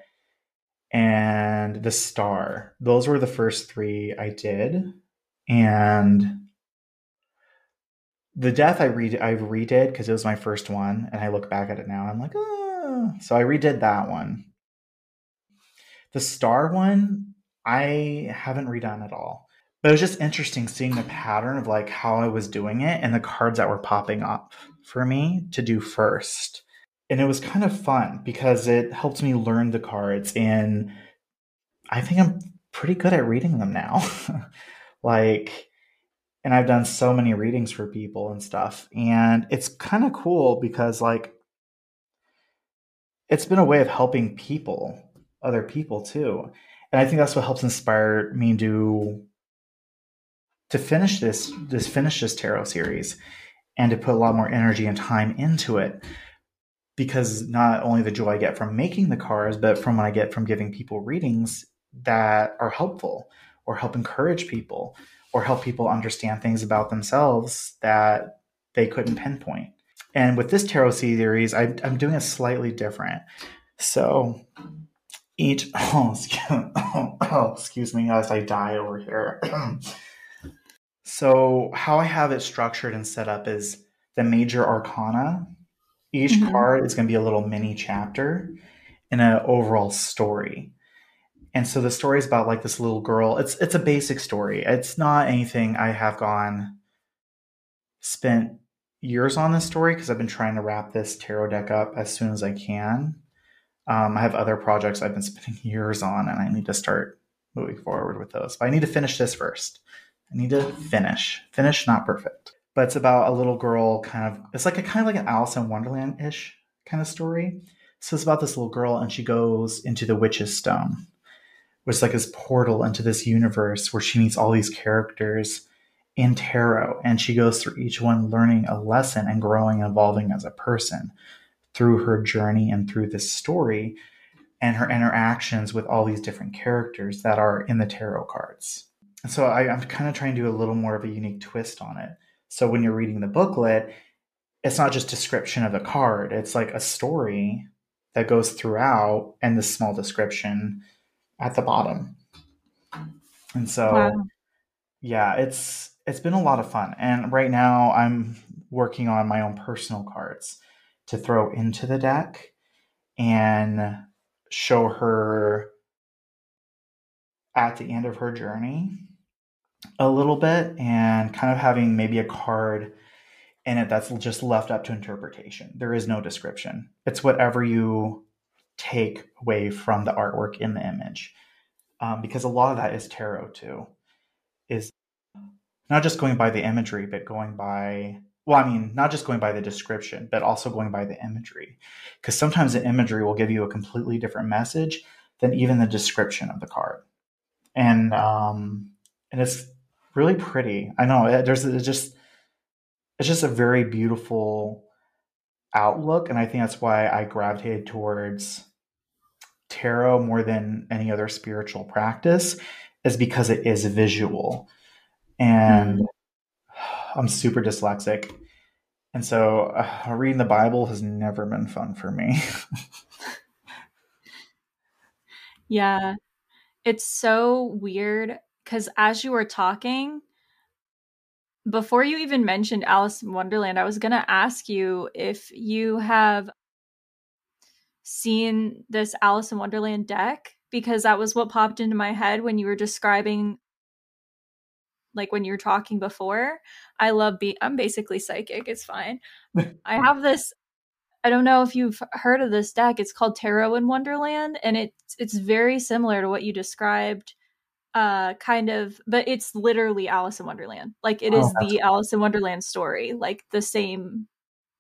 and the star. Those were the first three I did. And the death I read I redid because it was my first one, and I look back at it now. I'm like, oh. so I redid that one. The star one, I haven't redone at all. But it was just interesting seeing the pattern of like how I was doing it and the cards that were popping up for me to do first. And it was kind of fun because it helped me learn the cards and I think I'm pretty good at reading them now. like and I've done so many readings for people and stuff and it's kind of cool because like it's been a way of helping people, other people too. And I think that's what helps inspire me to to finish this this finish this tarot series and to put a lot more energy and time into it because not only the joy I get from making the cards, but from what I get from giving people readings that are helpful or help encourage people or help people understand things about themselves that they couldn't pinpoint. And with this tarot series, I, am doing it slightly different. So each, oh, excuse, oh, excuse me as I die over here. So, how I have it structured and set up is the major arcana. Each mm-hmm. card is going to be a little mini chapter in an overall story. And so the story is about like this little girl. It's it's a basic story. It's not anything I have gone spent years on this story because I've been trying to wrap this tarot deck up as soon as I can. Um, I have other projects I've been spending years on, and I need to start moving forward with those. But I need to finish this first. I need to finish. Finish, not perfect. But it's about a little girl kind of, it's like a kind of like an Alice in Wonderland ish kind of story. So it's about this little girl and she goes into the Witch's Stone, which is like this portal into this universe where she meets all these characters in tarot and she goes through each one learning a lesson and growing and evolving as a person through her journey and through this story and her interactions with all these different characters that are in the tarot cards And so I, I'm kind of trying to do a little more of a unique twist on it. So when you're reading the booklet, it's not just description of the card; it's like a story that goes throughout, and the small description at the bottom. And so, wow. yeah, it's it's been a lot of fun. And right now, I'm working on my own personal cards to throw into the deck and show her at the end of her journey a little bit and kind of having maybe a card in it that's just left up to interpretation. There is no description. It's whatever you take away from the artwork in the image. Um, because a lot of that is tarot too, is not just going by the imagery, but going by, well, I mean, not just going by the description, but also going by the imagery. Because sometimes the imagery will give you a completely different message than even the description of the card. And, um, and it's really pretty. I know there's it's just it's just a very beautiful outlook, and I think that's why I gravitated towards tarot more than any other spiritual practice, is because it is visual, and mm. I'm super dyslexic, and so uh, reading the Bible has never been fun for me. yeah, it's so weird because as you were talking, before you even mentioned Alice in Wonderland, I was going to ask you if you have seen this Alice in Wonderland deck? Because that was what popped into my head when you were describing like when you were talking before. I love be I'm basically psychic, it's fine. I have this I don't know if you've heard of this deck. It's called Tarot in Wonderland, and it's it's very similar to what you described. Uh, kind of, but it's literally Alice in Wonderland. Like it oh, is the cool. Alice in Wonderland story, like the same,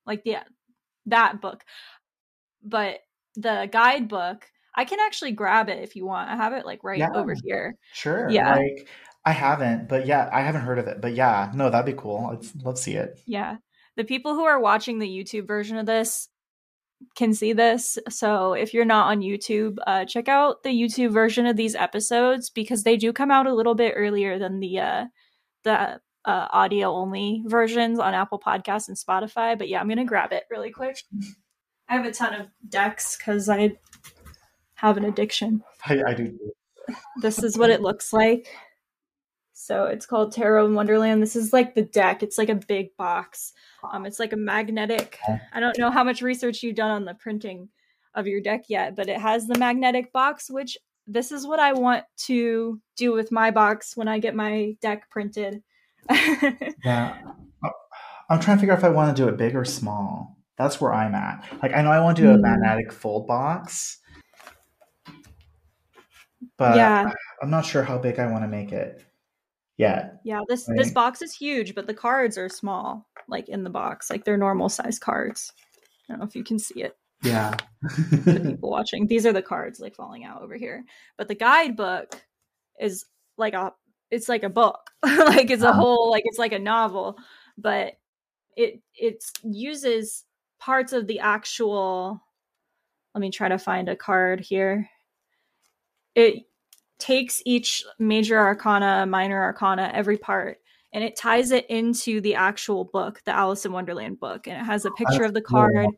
like yeah, that book. But the guidebook, I can actually grab it if you want. I have it like right yeah, over here. Sure. Yeah. Like I haven't, but yeah, I haven't heard of it. But yeah, no, that'd be cool. I'd love to see it. Yeah. The people who are watching the YouTube version of this can see this. So if you're not on YouTube, uh, check out the YouTube version of these episodes because they do come out a little bit earlier than the uh, the uh, audio only versions on Apple Podcasts and Spotify. But yeah, I'm gonna grab it really quick. I have a ton of decks because I have an addiction. I, I do. This is what it looks like. So it's called Tarot in Wonderland. This is like the deck. It's like a big box. Um, it's like a magnetic. I don't know how much research you've done on the printing of your deck yet, but it has the magnetic box, which this is what I want to do with my box when I get my deck printed. yeah. I'm trying to figure out if I want to do it big or small. That's where I'm at. Like I know I want to do a mm. magnetic fold box, but yeah. I'm not sure how big I want to make it. Yeah. Yeah, this right. this box is huge, but the cards are small, like in the box, like they're normal size cards. I don't know if you can see it. Yeah. the people watching. These are the cards like falling out over here. But the guidebook is like a it's like a book. like it's a whole like it's like a novel, but it it uses parts of the actual let me try to find a card here. It takes each major arcana, minor arcana, every part, and it ties it into the actual book, the Alice in Wonderland book. And it has a picture of the card.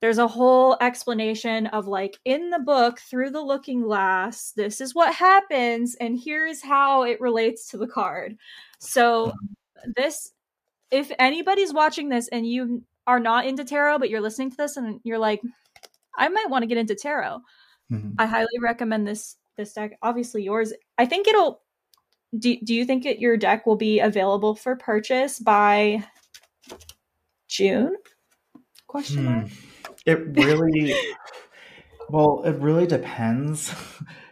There's a whole explanation of like in the book through the looking glass, this is what happens, and here's how it relates to the card. So, this, if anybody's watching this and you are not into tarot, but you're listening to this and you're like, I might want to get into tarot, mm-hmm. I highly recommend this this deck. Obviously, yours. I think it'll. Do, do you think it, your deck will be available for purchase by June? Question mark. Hmm. It really. well, it really depends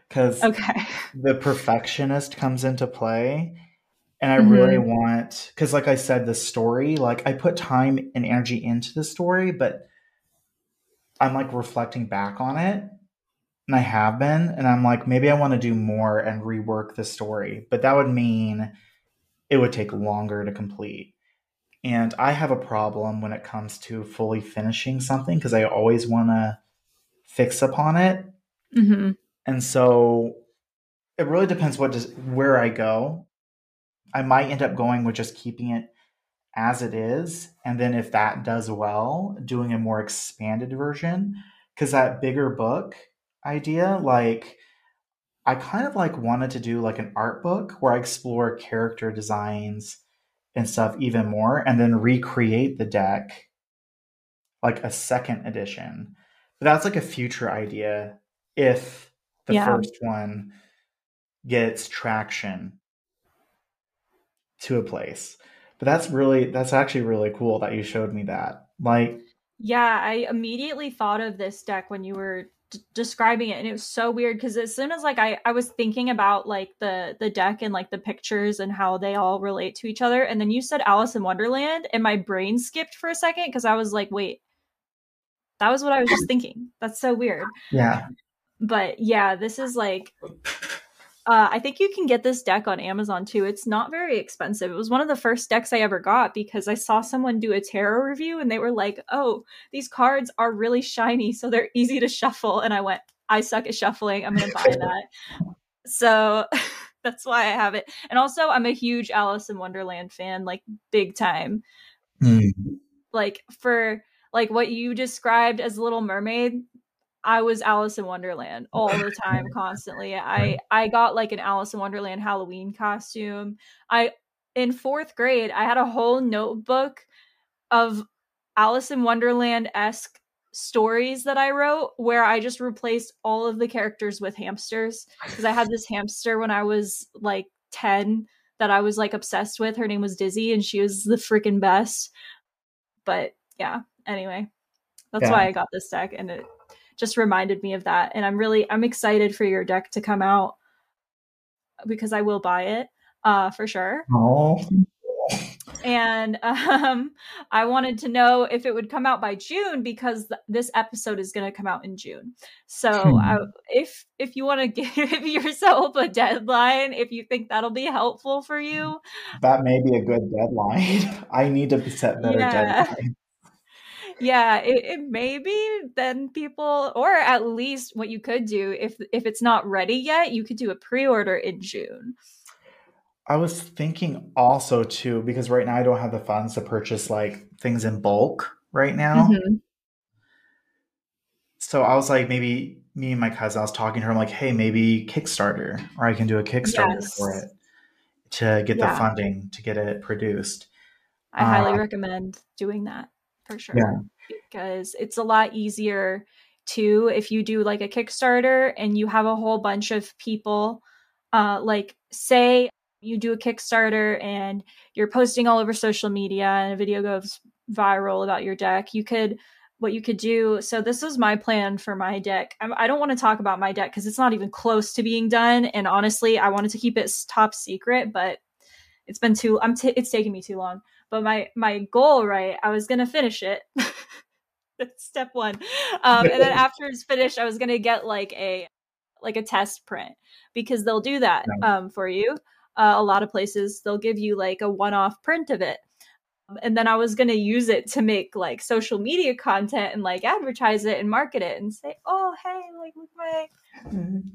because okay. the perfectionist comes into play and I mm-hmm. really want because, like I said, the story. Like I put time and energy into the story, but I'm like reflecting back on it, and I have been, and I'm like, maybe I want to do more and rework the story, but that would mean it would take longer to complete. And I have a problem when it comes to fully finishing something because I always want to fix upon it. Mm-hmm. And so it really depends what does where I go. I might end up going with just keeping it as it is, and then if that does well, doing a more expanded version because that bigger book idea like i kind of like wanted to do like an art book where i explore character designs and stuff even more and then recreate the deck like a second edition. But that's like a future idea if the yeah. first one gets traction to a place. But that's really that's actually really cool that you showed me that. Like yeah i immediately thought of this deck when you were d- describing it and it was so weird because as soon as like I, I was thinking about like the the deck and like the pictures and how they all relate to each other and then you said alice in wonderland and my brain skipped for a second because i was like wait that was what i was just thinking. That's so weird. Yeah. But yeah this is like uh, I think you can get this deck on Amazon too. It's not very expensive. It was one of the first decks I ever got because I saw someone do a tarot review and they were like, "Oh, these cards are really shiny, so they're easy to shuffle." And I went, "I suck at shuffling. I'm going to buy that." so that's why I have it. And also, I'm a huge Alice in Wonderland fan, like big time. Mm. Like for like what you described as Little Mermaid, I was Alice in Wonderland all the time, constantly. I I got like an Alice in Wonderland Halloween costume. I in fourth grade, I had a whole notebook of Alice in Wonderland esque stories that I wrote where I just replaced all of the characters with hamsters because I had this hamster when I was like 10 that I was like obsessed with. Her name was Dizzy and she was the freaking best. But yeah, anyway, That's yeah. why I got this deck, and it just reminded me of that. And I'm really I'm excited for your deck to come out because I will buy it uh, for sure. Oh and um, I wanted to know if it would come out by June because th- this episode is going to come out in June. So hmm. uh, if if you want to give yourself a deadline, if you think that'll be helpful for you, that may be a good deadline. I need to set better yeah. deadlines. Yeah, it, it may be then people, or at least what you could do if if it's not ready yet, you could do a pre order in June. I was thinking also too because right now I don't have the funds to purchase like things in bulk right now. Mm-hmm. So I was like, maybe me and my cousin, I was talking to her. I'm like, hey, maybe Kickstarter, or I can do a Kickstarter yes. for it to get yeah. the funding to get it produced. I uh, highly recommend doing that for sure. Yeah. Because it's a lot easier to if you do like a Kickstarter and you have a whole bunch of people, uh, like say you do a Kickstarter and you're posting all over social media and a video goes viral about your deck, you could what you could do. So this is my plan for my deck. I do not want to talk about my deck because it's not even close to being done. And honestly, I wanted to keep it top secret, but it's been too. I'm. T- it's taking me too long. But my my goal, right? I was gonna finish it. That's step one. Um, and then after it's finished, I was gonna get like a like a test print because they'll do that um, for you uh, a lot of places they'll give you like a one-off print of it and then I was gonna use it to make like social media content and like advertise it and market it and say, oh hey, like look my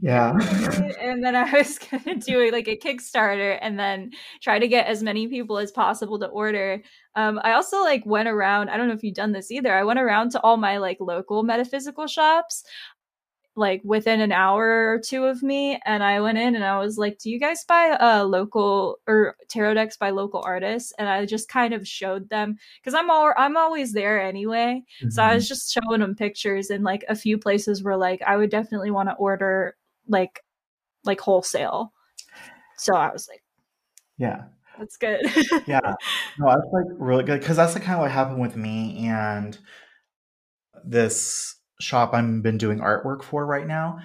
yeah. and then I was gonna do like a Kickstarter and then try to get as many people as possible to order. Um, I also like went around. I don't know if you've done this either. I went around to all my like local metaphysical shops like within an hour or two of me and i went in and i was like do you guys buy uh local or tarot decks by local artists? And i just kind of showed them because i'm all i'm always there anyway. Mm-hmm. so i was mm-hmm. just showing them pictures and like a few places were like i would definitely want to order like like wholesale. So i was like yeah. That's good. Yeah. No that's like really good because that's the kind of what happened with me and this shop I'm been doing artwork for right now,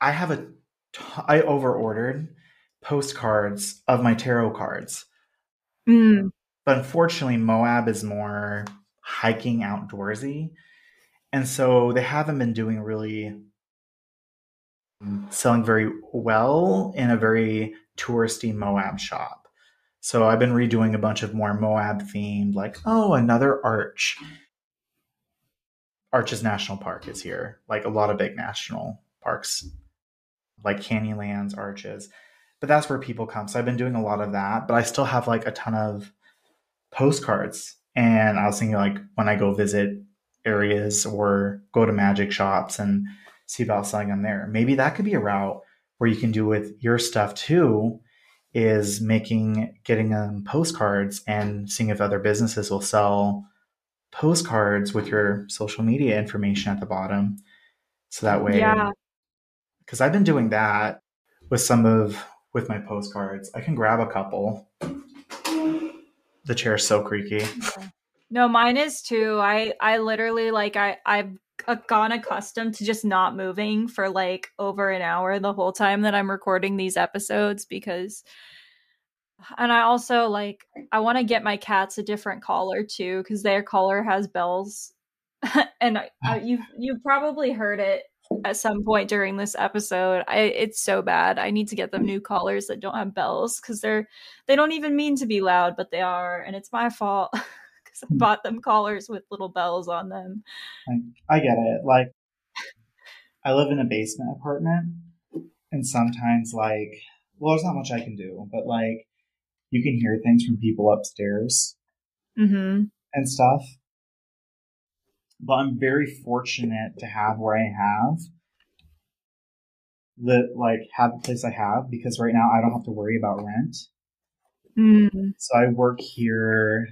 I have a t- I over ordered postcards of my tarot cards. Mm. But unfortunately, Moab is more hiking outdoorsy. And so they haven't been doing really selling very well in a very touristy Moab shop. So I've been redoing a bunch of more Moab themed, like, oh, another arch. Arches National Park is here, like a lot of big national parks, like Canyonlands, Arches. But that's where people come. So I've been doing a lot of that, but I still have like a ton of postcards. And I was thinking, like, when I go visit areas or go to magic shops and see about selling them there, maybe that could be a route where you can do with your stuff too is making getting them postcards and seeing if other businesses will sell postcards with your social media information at the bottom. So that way, yeah. Because I've been doing that with some of with my postcards. I can grab a couple. The chair's so creaky. No, mine is too. I I literally like I I've gone accustomed to just not moving for like over an hour the whole time that I'm recording these episodes because and I also like I want to get my cats a different collar too because their collar has bells, and I, I, you've you've probably heard it at some point during this episode. I it's so bad. I need to get them new collars that don't have bells because they're they don't even mean to be loud, but they are, and it's my fault because I hmm. bought them collars with little bells on them. I, I get it. Like I live in a basement apartment, and sometimes like well, there's not much I can do, but like you can hear things from people upstairs mm-hmm. and stuff. But I'm very fortunate to have where I have the like have the place I have because right now I don't have to worry about rent. Mm. So I work here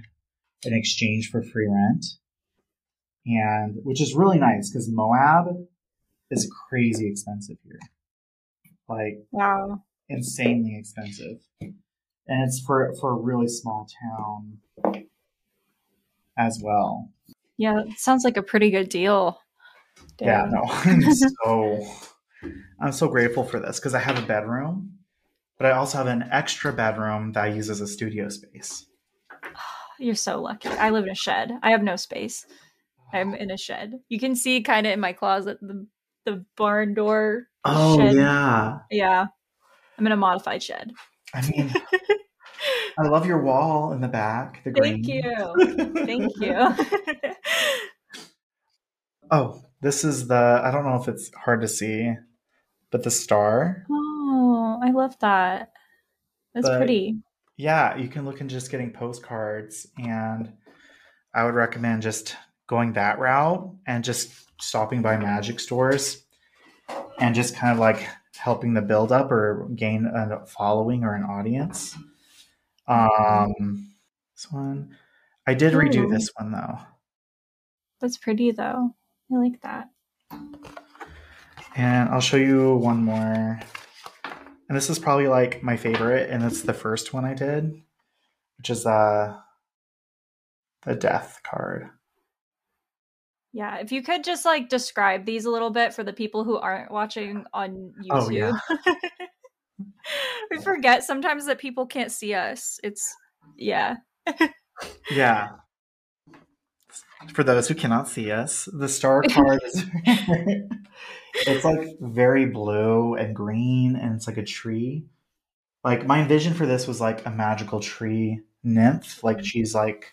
in exchange for free rent, and which is really nice because Moab is crazy expensive here, like wow, insanely expensive and it's for for a really small town as well. Yeah, sounds like a pretty good deal. Damn. Yeah, no, I'm so I'm so grateful for this because I have a bedroom, but I also have an extra bedroom that I use as a studio space. You're so lucky. I live in a shed. I have no space. I'm in a shed. You can see kind of in my closet the the barn door. Oh shed. yeah, yeah. I'm in a modified shed. I mean, I love your wall in the back. The green. Thank you. Thank you. oh, this is the. I don't know if it's hard to see, but the star. Oh, I love that. That's but, pretty. Yeah, you can look into just getting postcards, and I would recommend just going that route and just stopping by magic stores and just kind of like helping the build up or gain a following or an audience. Um, this one, I did Ooh. redo this one though. That's pretty though. I like that. And I'll show you one more. And this is probably like my favorite, and it's the first one I did, which is uh the death card. Yeah, if you could just like describe these a little bit for the people who aren't watching on YouTube. Oh, yeah. we forget sometimes that people can't see us. It's yeah. yeah. For those who cannot see us, the star card is it's like very blue and green and it's like a tree. Like my vision for this was like a magical tree nymph. Like mm. she's like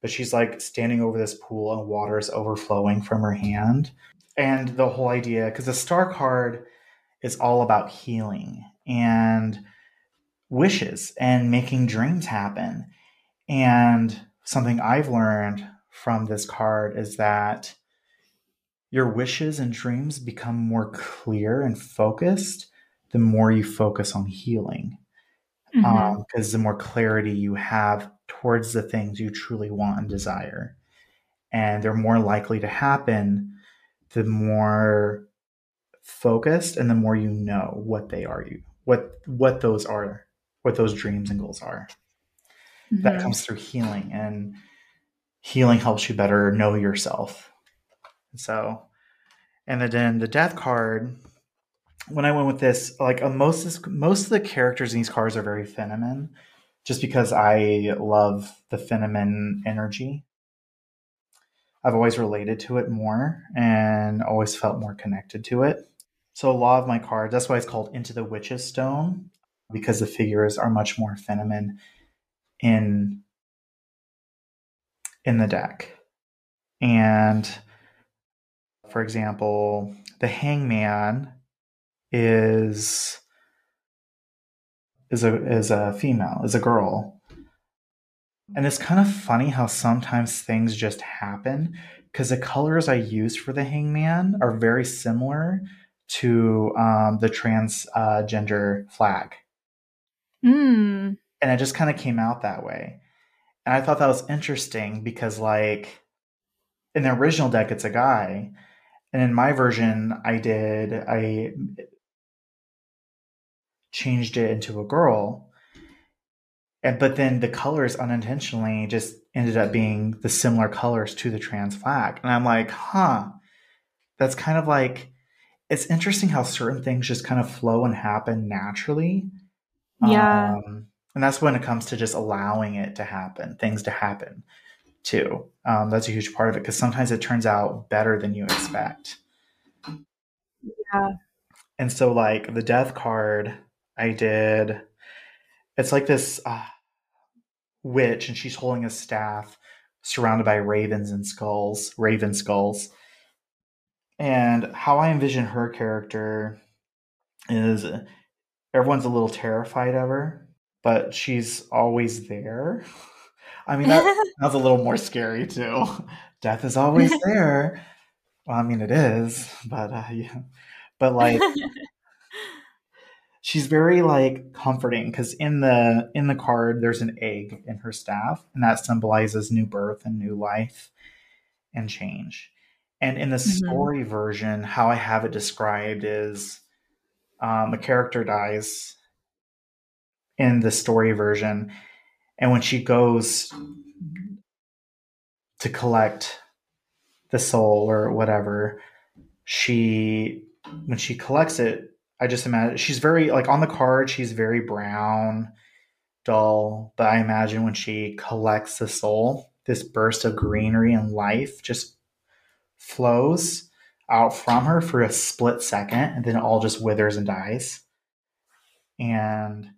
but she's like standing over this pool and water is overflowing from her hand. And the whole idea, because the star card is all about healing and wishes and making dreams happen. And something I've learned from this card is that your wishes and dreams become more clear and focused the more you focus on healing. Because mm-hmm. um, the more clarity you have towards the things you truly want and desire. And they're more likely to happen the more focused and the more you know what they are you what what those are what those dreams and goals are mm-hmm. that comes through healing and healing helps you better know yourself so and then the death card when i went with this like uh, most most of the characters in these cards are very feminine just because I love the Feminine energy. I've always related to it more and always felt more connected to it. So, a lot of my cards, that's why it's called Into the Witch's Stone, because the figures are much more feminine in in the deck. And for example, the hangman is is a is a female, is a girl. And it's kind of funny how sometimes things just happen because the colors I use for the hangman are very similar to um, the transgender uh, flag. Mm. And it just kind of came out that way. And I thought that was interesting because, like, in the original deck, it's a guy. And in my version, I did, I changed it into a girl. And, but then the colors unintentionally just ended up being the similar colors to the trans flag. And I'm like, huh, that's kind of like, it's interesting how certain things just kind of flow and happen naturally. Yeah. Um, and that's when it comes to just allowing it to happen, things to happen too. Um, that's a huge part of it because sometimes it turns out better than you expect. Yeah. And so, like the death card, I did. It's like this uh, witch, and she's holding a staff surrounded by ravens and skulls, raven skulls. And how I envision her character is everyone's a little terrified of her, but she's always there. I mean, that, that's a little more scary too. Death is always there. Well, I mean, it is, but uh, yeah. But like, she's very like comforting because in the in the card there's an egg in her staff and that symbolizes new birth and new life and change and in the mm-hmm. story version how i have it described is um, a character dies in the story version and when she goes to collect the soul or whatever, she when she collects it, I just imagine she's very like on the card, she's very brown, dull, but I imagine when she collects the soul, this burst of greenery and life just flows out from her for a split second and then it all just withers and dies. And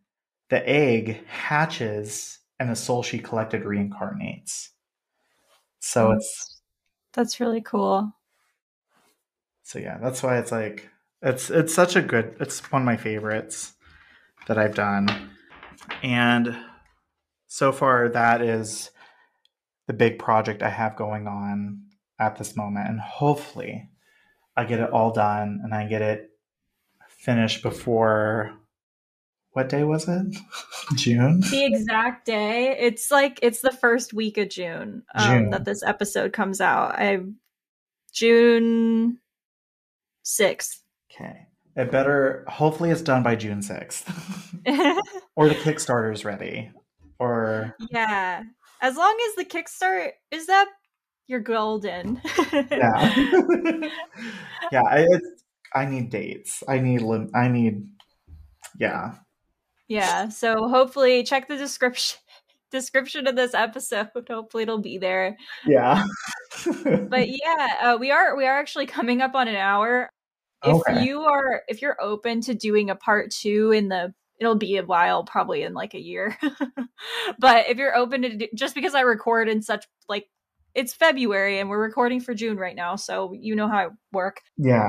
the egg hatches and the soul she collected reincarnates. So mm. it's that's really cool. So yeah, that's why it's like it's it's such a good it's one of my favorites that I've done. And so far that is the big project I have going on at this moment and hopefully I get it all done and I get it finished before what day was it? June. The exact day. It's like it's the first week of June, um, June. that this episode comes out. I June sixth. Okay. It better. Hopefully, it's done by June sixth, or the Kickstarter's ready, or yeah. As long as the Kickstarter is up, you're golden. yeah. yeah. I, I need dates. I need. I need. Yeah. Yeah. So hopefully check the description description of this episode. Hopefully it'll be there. Yeah. but yeah, uh, we are we are actually coming up on an hour. If okay. you are if you're open to doing a part 2 in the it'll be a while probably in like a year. but if you're open to do, just because I record in such like it's February and we're recording for June right now, so you know how I work. Yeah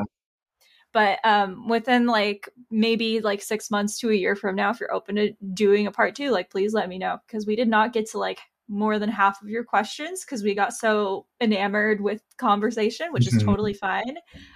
but um within like maybe like six months to a year from now if you're open to doing a part two like please let me know because we did not get to like more than half of your questions because we got so enamored with conversation which is mm-hmm. totally fine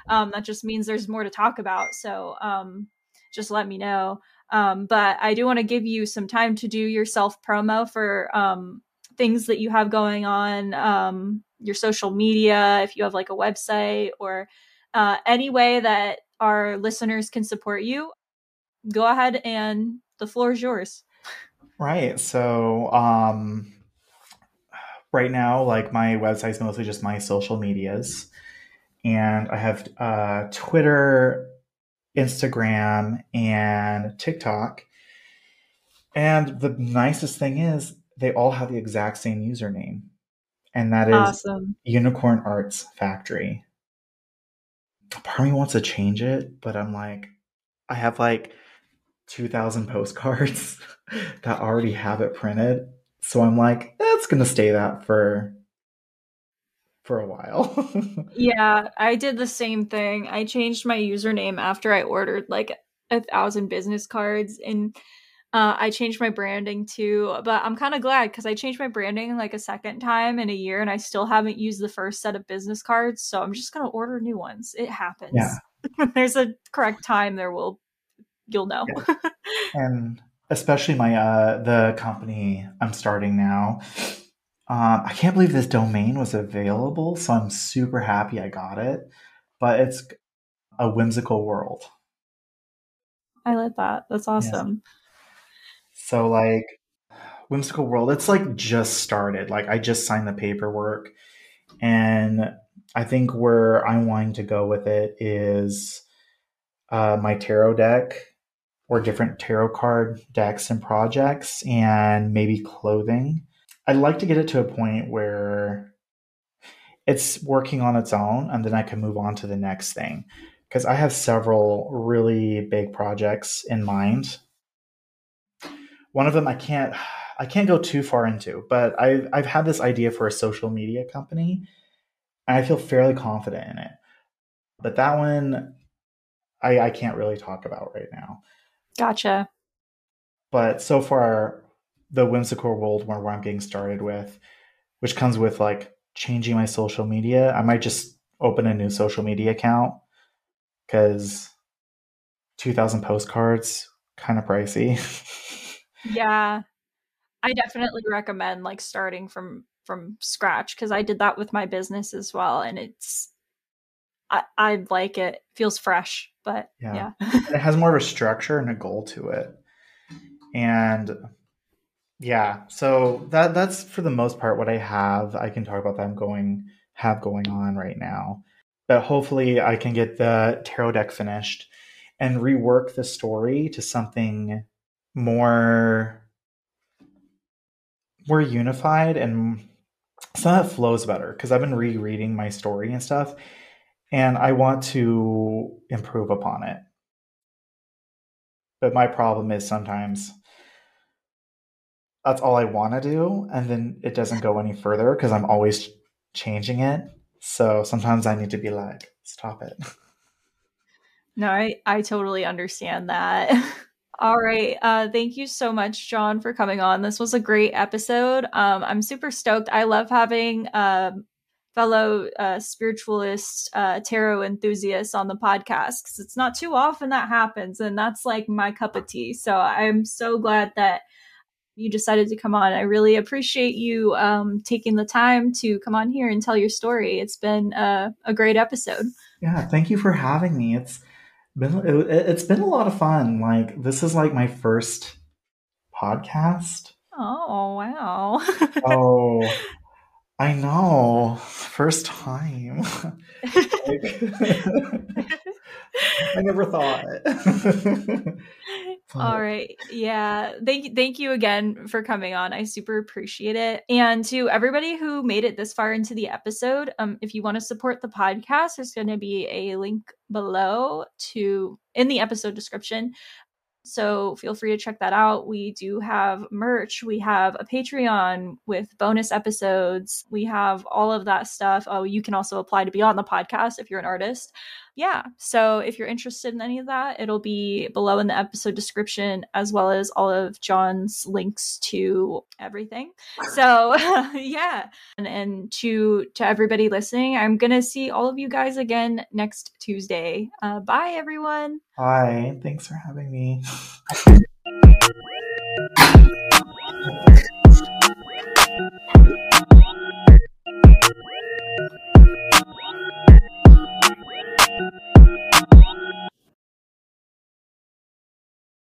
um that just means there's more to talk about so um just let me know um but i do want to give you some time to do your self promo for um things that you have going on um your social media if you have like a website or uh, any way that our listeners can support you, go ahead and the floor is yours. Right. So, um, right now, like my website is mostly just my social medias. And I have uh, Twitter, Instagram, and TikTok. And the nicest thing is, they all have the exact same username. And that is awesome. Unicorn Arts Factory part of me wants to change it, but I'm like, I have like 2,000 postcards that already have it printed. So I'm like, that's going to stay that for for a while. yeah, I did the same thing. I changed my username after I ordered like a thousand business cards and uh, I changed my branding too, but I'm kind of glad because I changed my branding like a second time in a year, and I still haven't used the first set of business cards. So I'm just gonna order new ones. It happens. Yeah. There's a correct time. There will, you'll know. Yeah. and especially my uh the company I'm starting now. Um, I can't believe this domain was available, so I'm super happy I got it. But it's a whimsical world. I like that. That's awesome. Yeah. So like Whimsical World, it's like just started. Like I just signed the paperwork and I think where I'm wanting to go with it is uh, my tarot deck or different tarot card decks and projects and maybe clothing. I'd like to get it to a point where it's working on its own and then I can move on to the next thing. Because I have several really big projects in mind one of them I can't I can't go too far into, but I've I've had this idea for a social media company, and I feel fairly confident in it. But that one, I I can't really talk about right now. Gotcha. But so far, the whimsical world where, where I'm getting started with, which comes with like changing my social media, I might just open a new social media account because 2,000 postcards kind of pricey. Yeah. I definitely recommend like starting from from scratch because I did that with my business as well and it's I, I like it. Feels fresh, but yeah. yeah. it has more of a structure and a goal to it. And yeah, so that that's for the most part what I have. I can talk about that I'm going have going on right now. But hopefully I can get the tarot deck finished and rework the story to something more more unified and some that flows better because I've been rereading my story and stuff and I want to improve upon it. But my problem is sometimes that's all I want to do and then it doesn't go any further because I'm always changing it. So sometimes I need to be like, stop it. No, I, I totally understand that. All right. Uh, thank you so much, John, for coming on. This was a great episode. Um, I'm super stoked. I love having um, fellow uh, spiritualist uh, tarot enthusiasts on the podcast because it's not too often that happens. And that's like my cup of tea. So I'm so glad that you decided to come on. I really appreciate you um, taking the time to come on here and tell your story. It's been a, a great episode. Yeah, thank you for having me. It's been it, it's been a lot of fun. Like this is like my first podcast. Oh wow! oh, I know, first time. I never thought. All right. Yeah. Thank you. Thank you again for coming on. I super appreciate it. And to everybody who made it this far into the episode, um, if you want to support the podcast, there's going to be a link below to in the episode description so feel free to check that out. We do have merch. We have a Patreon with bonus episodes. We have all of that stuff. Oh, you can also apply to be on the podcast if you're an artist yeah, so if you're interested in any of that, it'll be below in the episode description, as well as all of John's links to everything. So yeah, and, and to to everybody listening, I'm gonna see all of you guys again next Tuesday. Uh, bye, everyone. Hi, Thanks for having me.